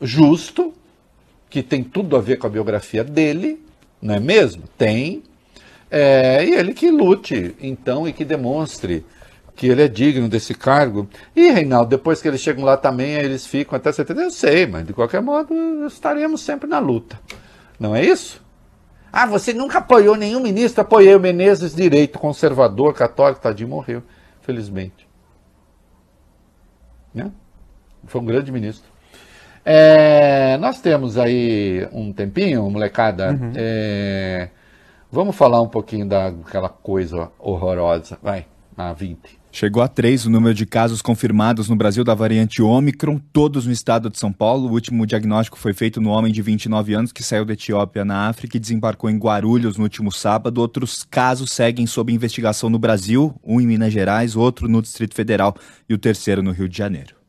Justo, que tem tudo a ver com a biografia dele, não é mesmo? Tem. É, e ele que lute, então, e que demonstre que ele é digno desse cargo. E, Reinaldo, depois que eles chegam lá também, eles ficam até 70. Eu sei, mas de qualquer modo estaremos sempre na luta. Não é isso? Ah, você nunca apoiou nenhum ministro? Apoiei o Menezes, direito, conservador, católico, tadinho, morreu, felizmente. Né? Foi um grande ministro. É, nós temos aí um tempinho, molecada. Uhum. É, vamos falar um pouquinho daquela coisa horrorosa. Vai, a 20. Chegou a três o número de casos confirmados no Brasil da variante Ômicron, todos no estado de São Paulo. O último diagnóstico foi feito no homem de 29 anos que saiu da Etiópia na África e desembarcou em Guarulhos no último sábado. Outros casos seguem sob investigação no Brasil, um em Minas Gerais, outro no Distrito Federal e o terceiro no Rio de Janeiro.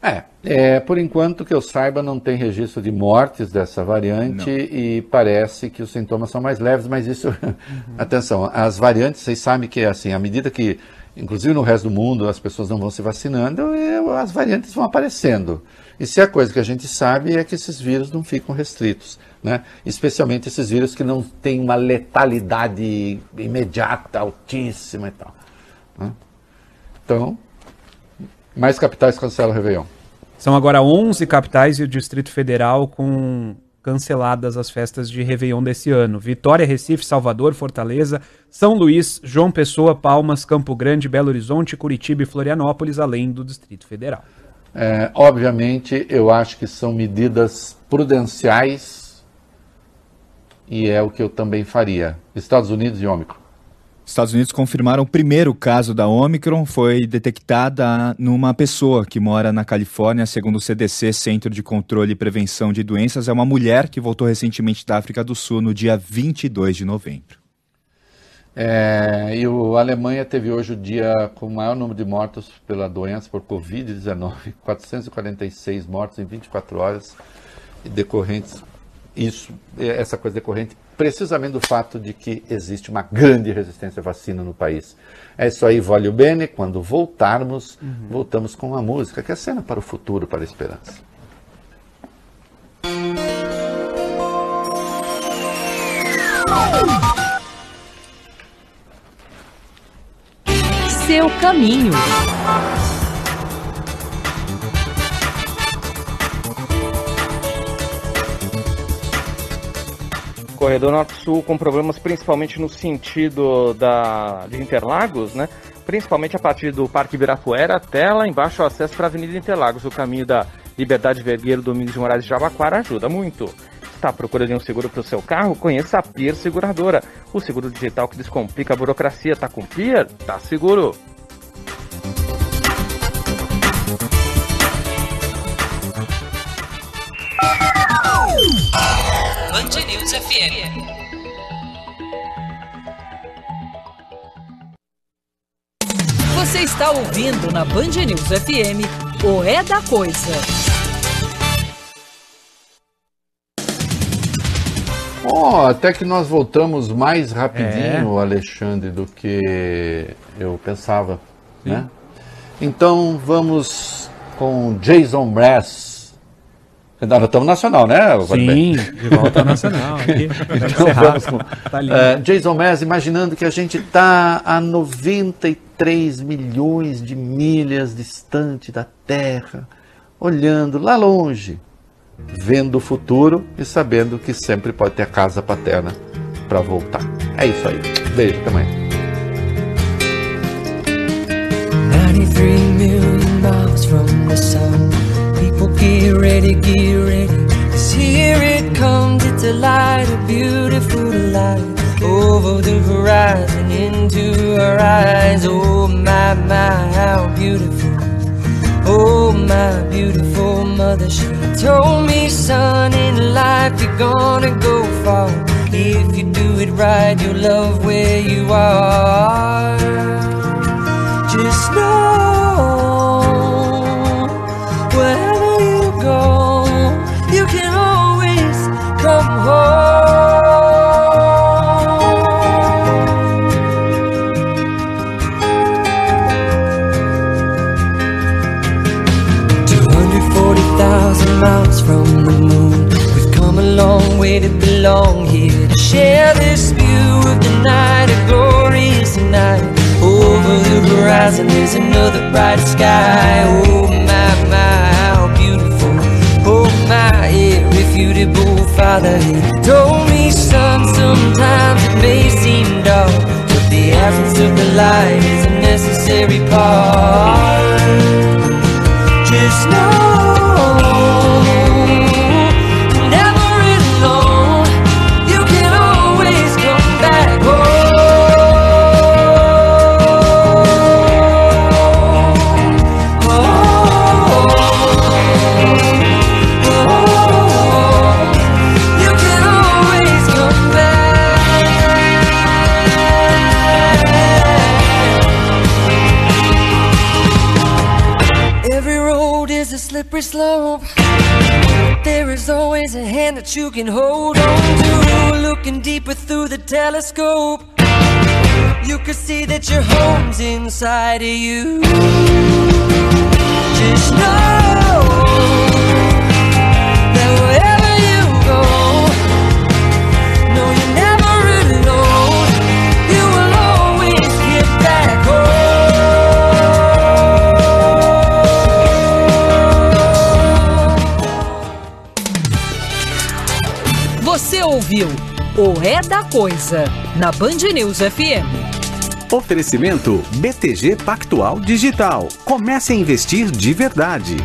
É, é, por enquanto que eu saiba, não tem registro de mortes dessa variante não. e parece que os sintomas são mais leves, mas isso, uhum. atenção, as variantes, vocês sabem que assim, à medida que inclusive no resto do mundo, as pessoas não vão se vacinando as variantes vão aparecendo. E se a coisa que a gente sabe é que esses vírus não ficam restritos, né? especialmente esses vírus que não têm uma letalidade imediata, altíssima e tal. Né? Então, mais capitais cancelam o Réveillon. São agora 11 capitais e o Distrito Federal com canceladas as festas de Réveillon desse ano. Vitória, Recife, Salvador, Fortaleza, São Luís, João Pessoa, Palmas, Campo Grande, Belo Horizonte, Curitiba e Florianópolis, além do Distrito Federal. É, obviamente, eu acho que são medidas prudenciais e é o que eu também faria. Estados Unidos e Ômicron. Estados Unidos confirmaram o primeiro caso da Omicron, foi detectada numa pessoa que mora na Califórnia, segundo o CDC, Centro de Controle e Prevenção de Doenças. É uma mulher que voltou recentemente da África do Sul no dia 22 de novembro. É, e a Alemanha teve hoje o dia com o maior número de mortos pela doença, por Covid-19, 446 mortos em 24 horas, decorrentes, isso, essa coisa decorrente precisamente do fato de que existe uma grande resistência à vacina no país. É isso aí, vale o bene. Quando voltarmos, uhum. voltamos com uma música que é cena para o futuro, para a esperança. Seu caminho. Corredor norte-sul com problemas principalmente no sentido da, de Interlagos, né? Principalmente a partir do Parque Ibirapuera até lá embaixo o acesso para a Avenida Interlagos. O caminho da Liberdade Vergueiro, Domingos de Moraes e Jabaquara ajuda muito. Está procurando um seguro para o seu carro? Conheça a Pier Seguradora, o seguro digital que descomplica a burocracia. Tá com Pier? Tá seguro. FM. Você está ouvindo na Band News FM o É da Coisa. Oh, até que nós voltamos mais rapidinho, é. Alexandre, do que eu pensava, Sim. né? Então vamos com Jason Mraz nós estamos nacional, né? Sim, de volta nacional. Aqui. então, vamos com, tá uh, Jason Mez, imaginando que a gente está a 93 milhões de milhas distante da Terra, olhando lá longe, vendo o futuro e sabendo que sempre pode ter a casa paterna para voltar. É isso aí. Beijo, até amanhã. 93 million miles from the sun. Ready, get ready. Cause here it comes, it's a light, a beautiful light. Over the horizon, into her eyes. Oh my, my, how beautiful. Oh my beautiful mother, she told me, son, in life you're gonna go far. If you do it right, you'll love where you are. Just know from the moon, we've come a long way to belong here to share this view of the night, a glorious night. Over the horizon is another bright sky. Oh my, my, how beautiful. Oh my, irrefutable father. He told me, son, sometimes it may seem dark, but the absence of the light is a necessary part. Telescope, you can see that your home's inside of you. Just know o É da Coisa na Band News FM. Oferecimento BTG Pactual Digital. Comece a investir de verdade.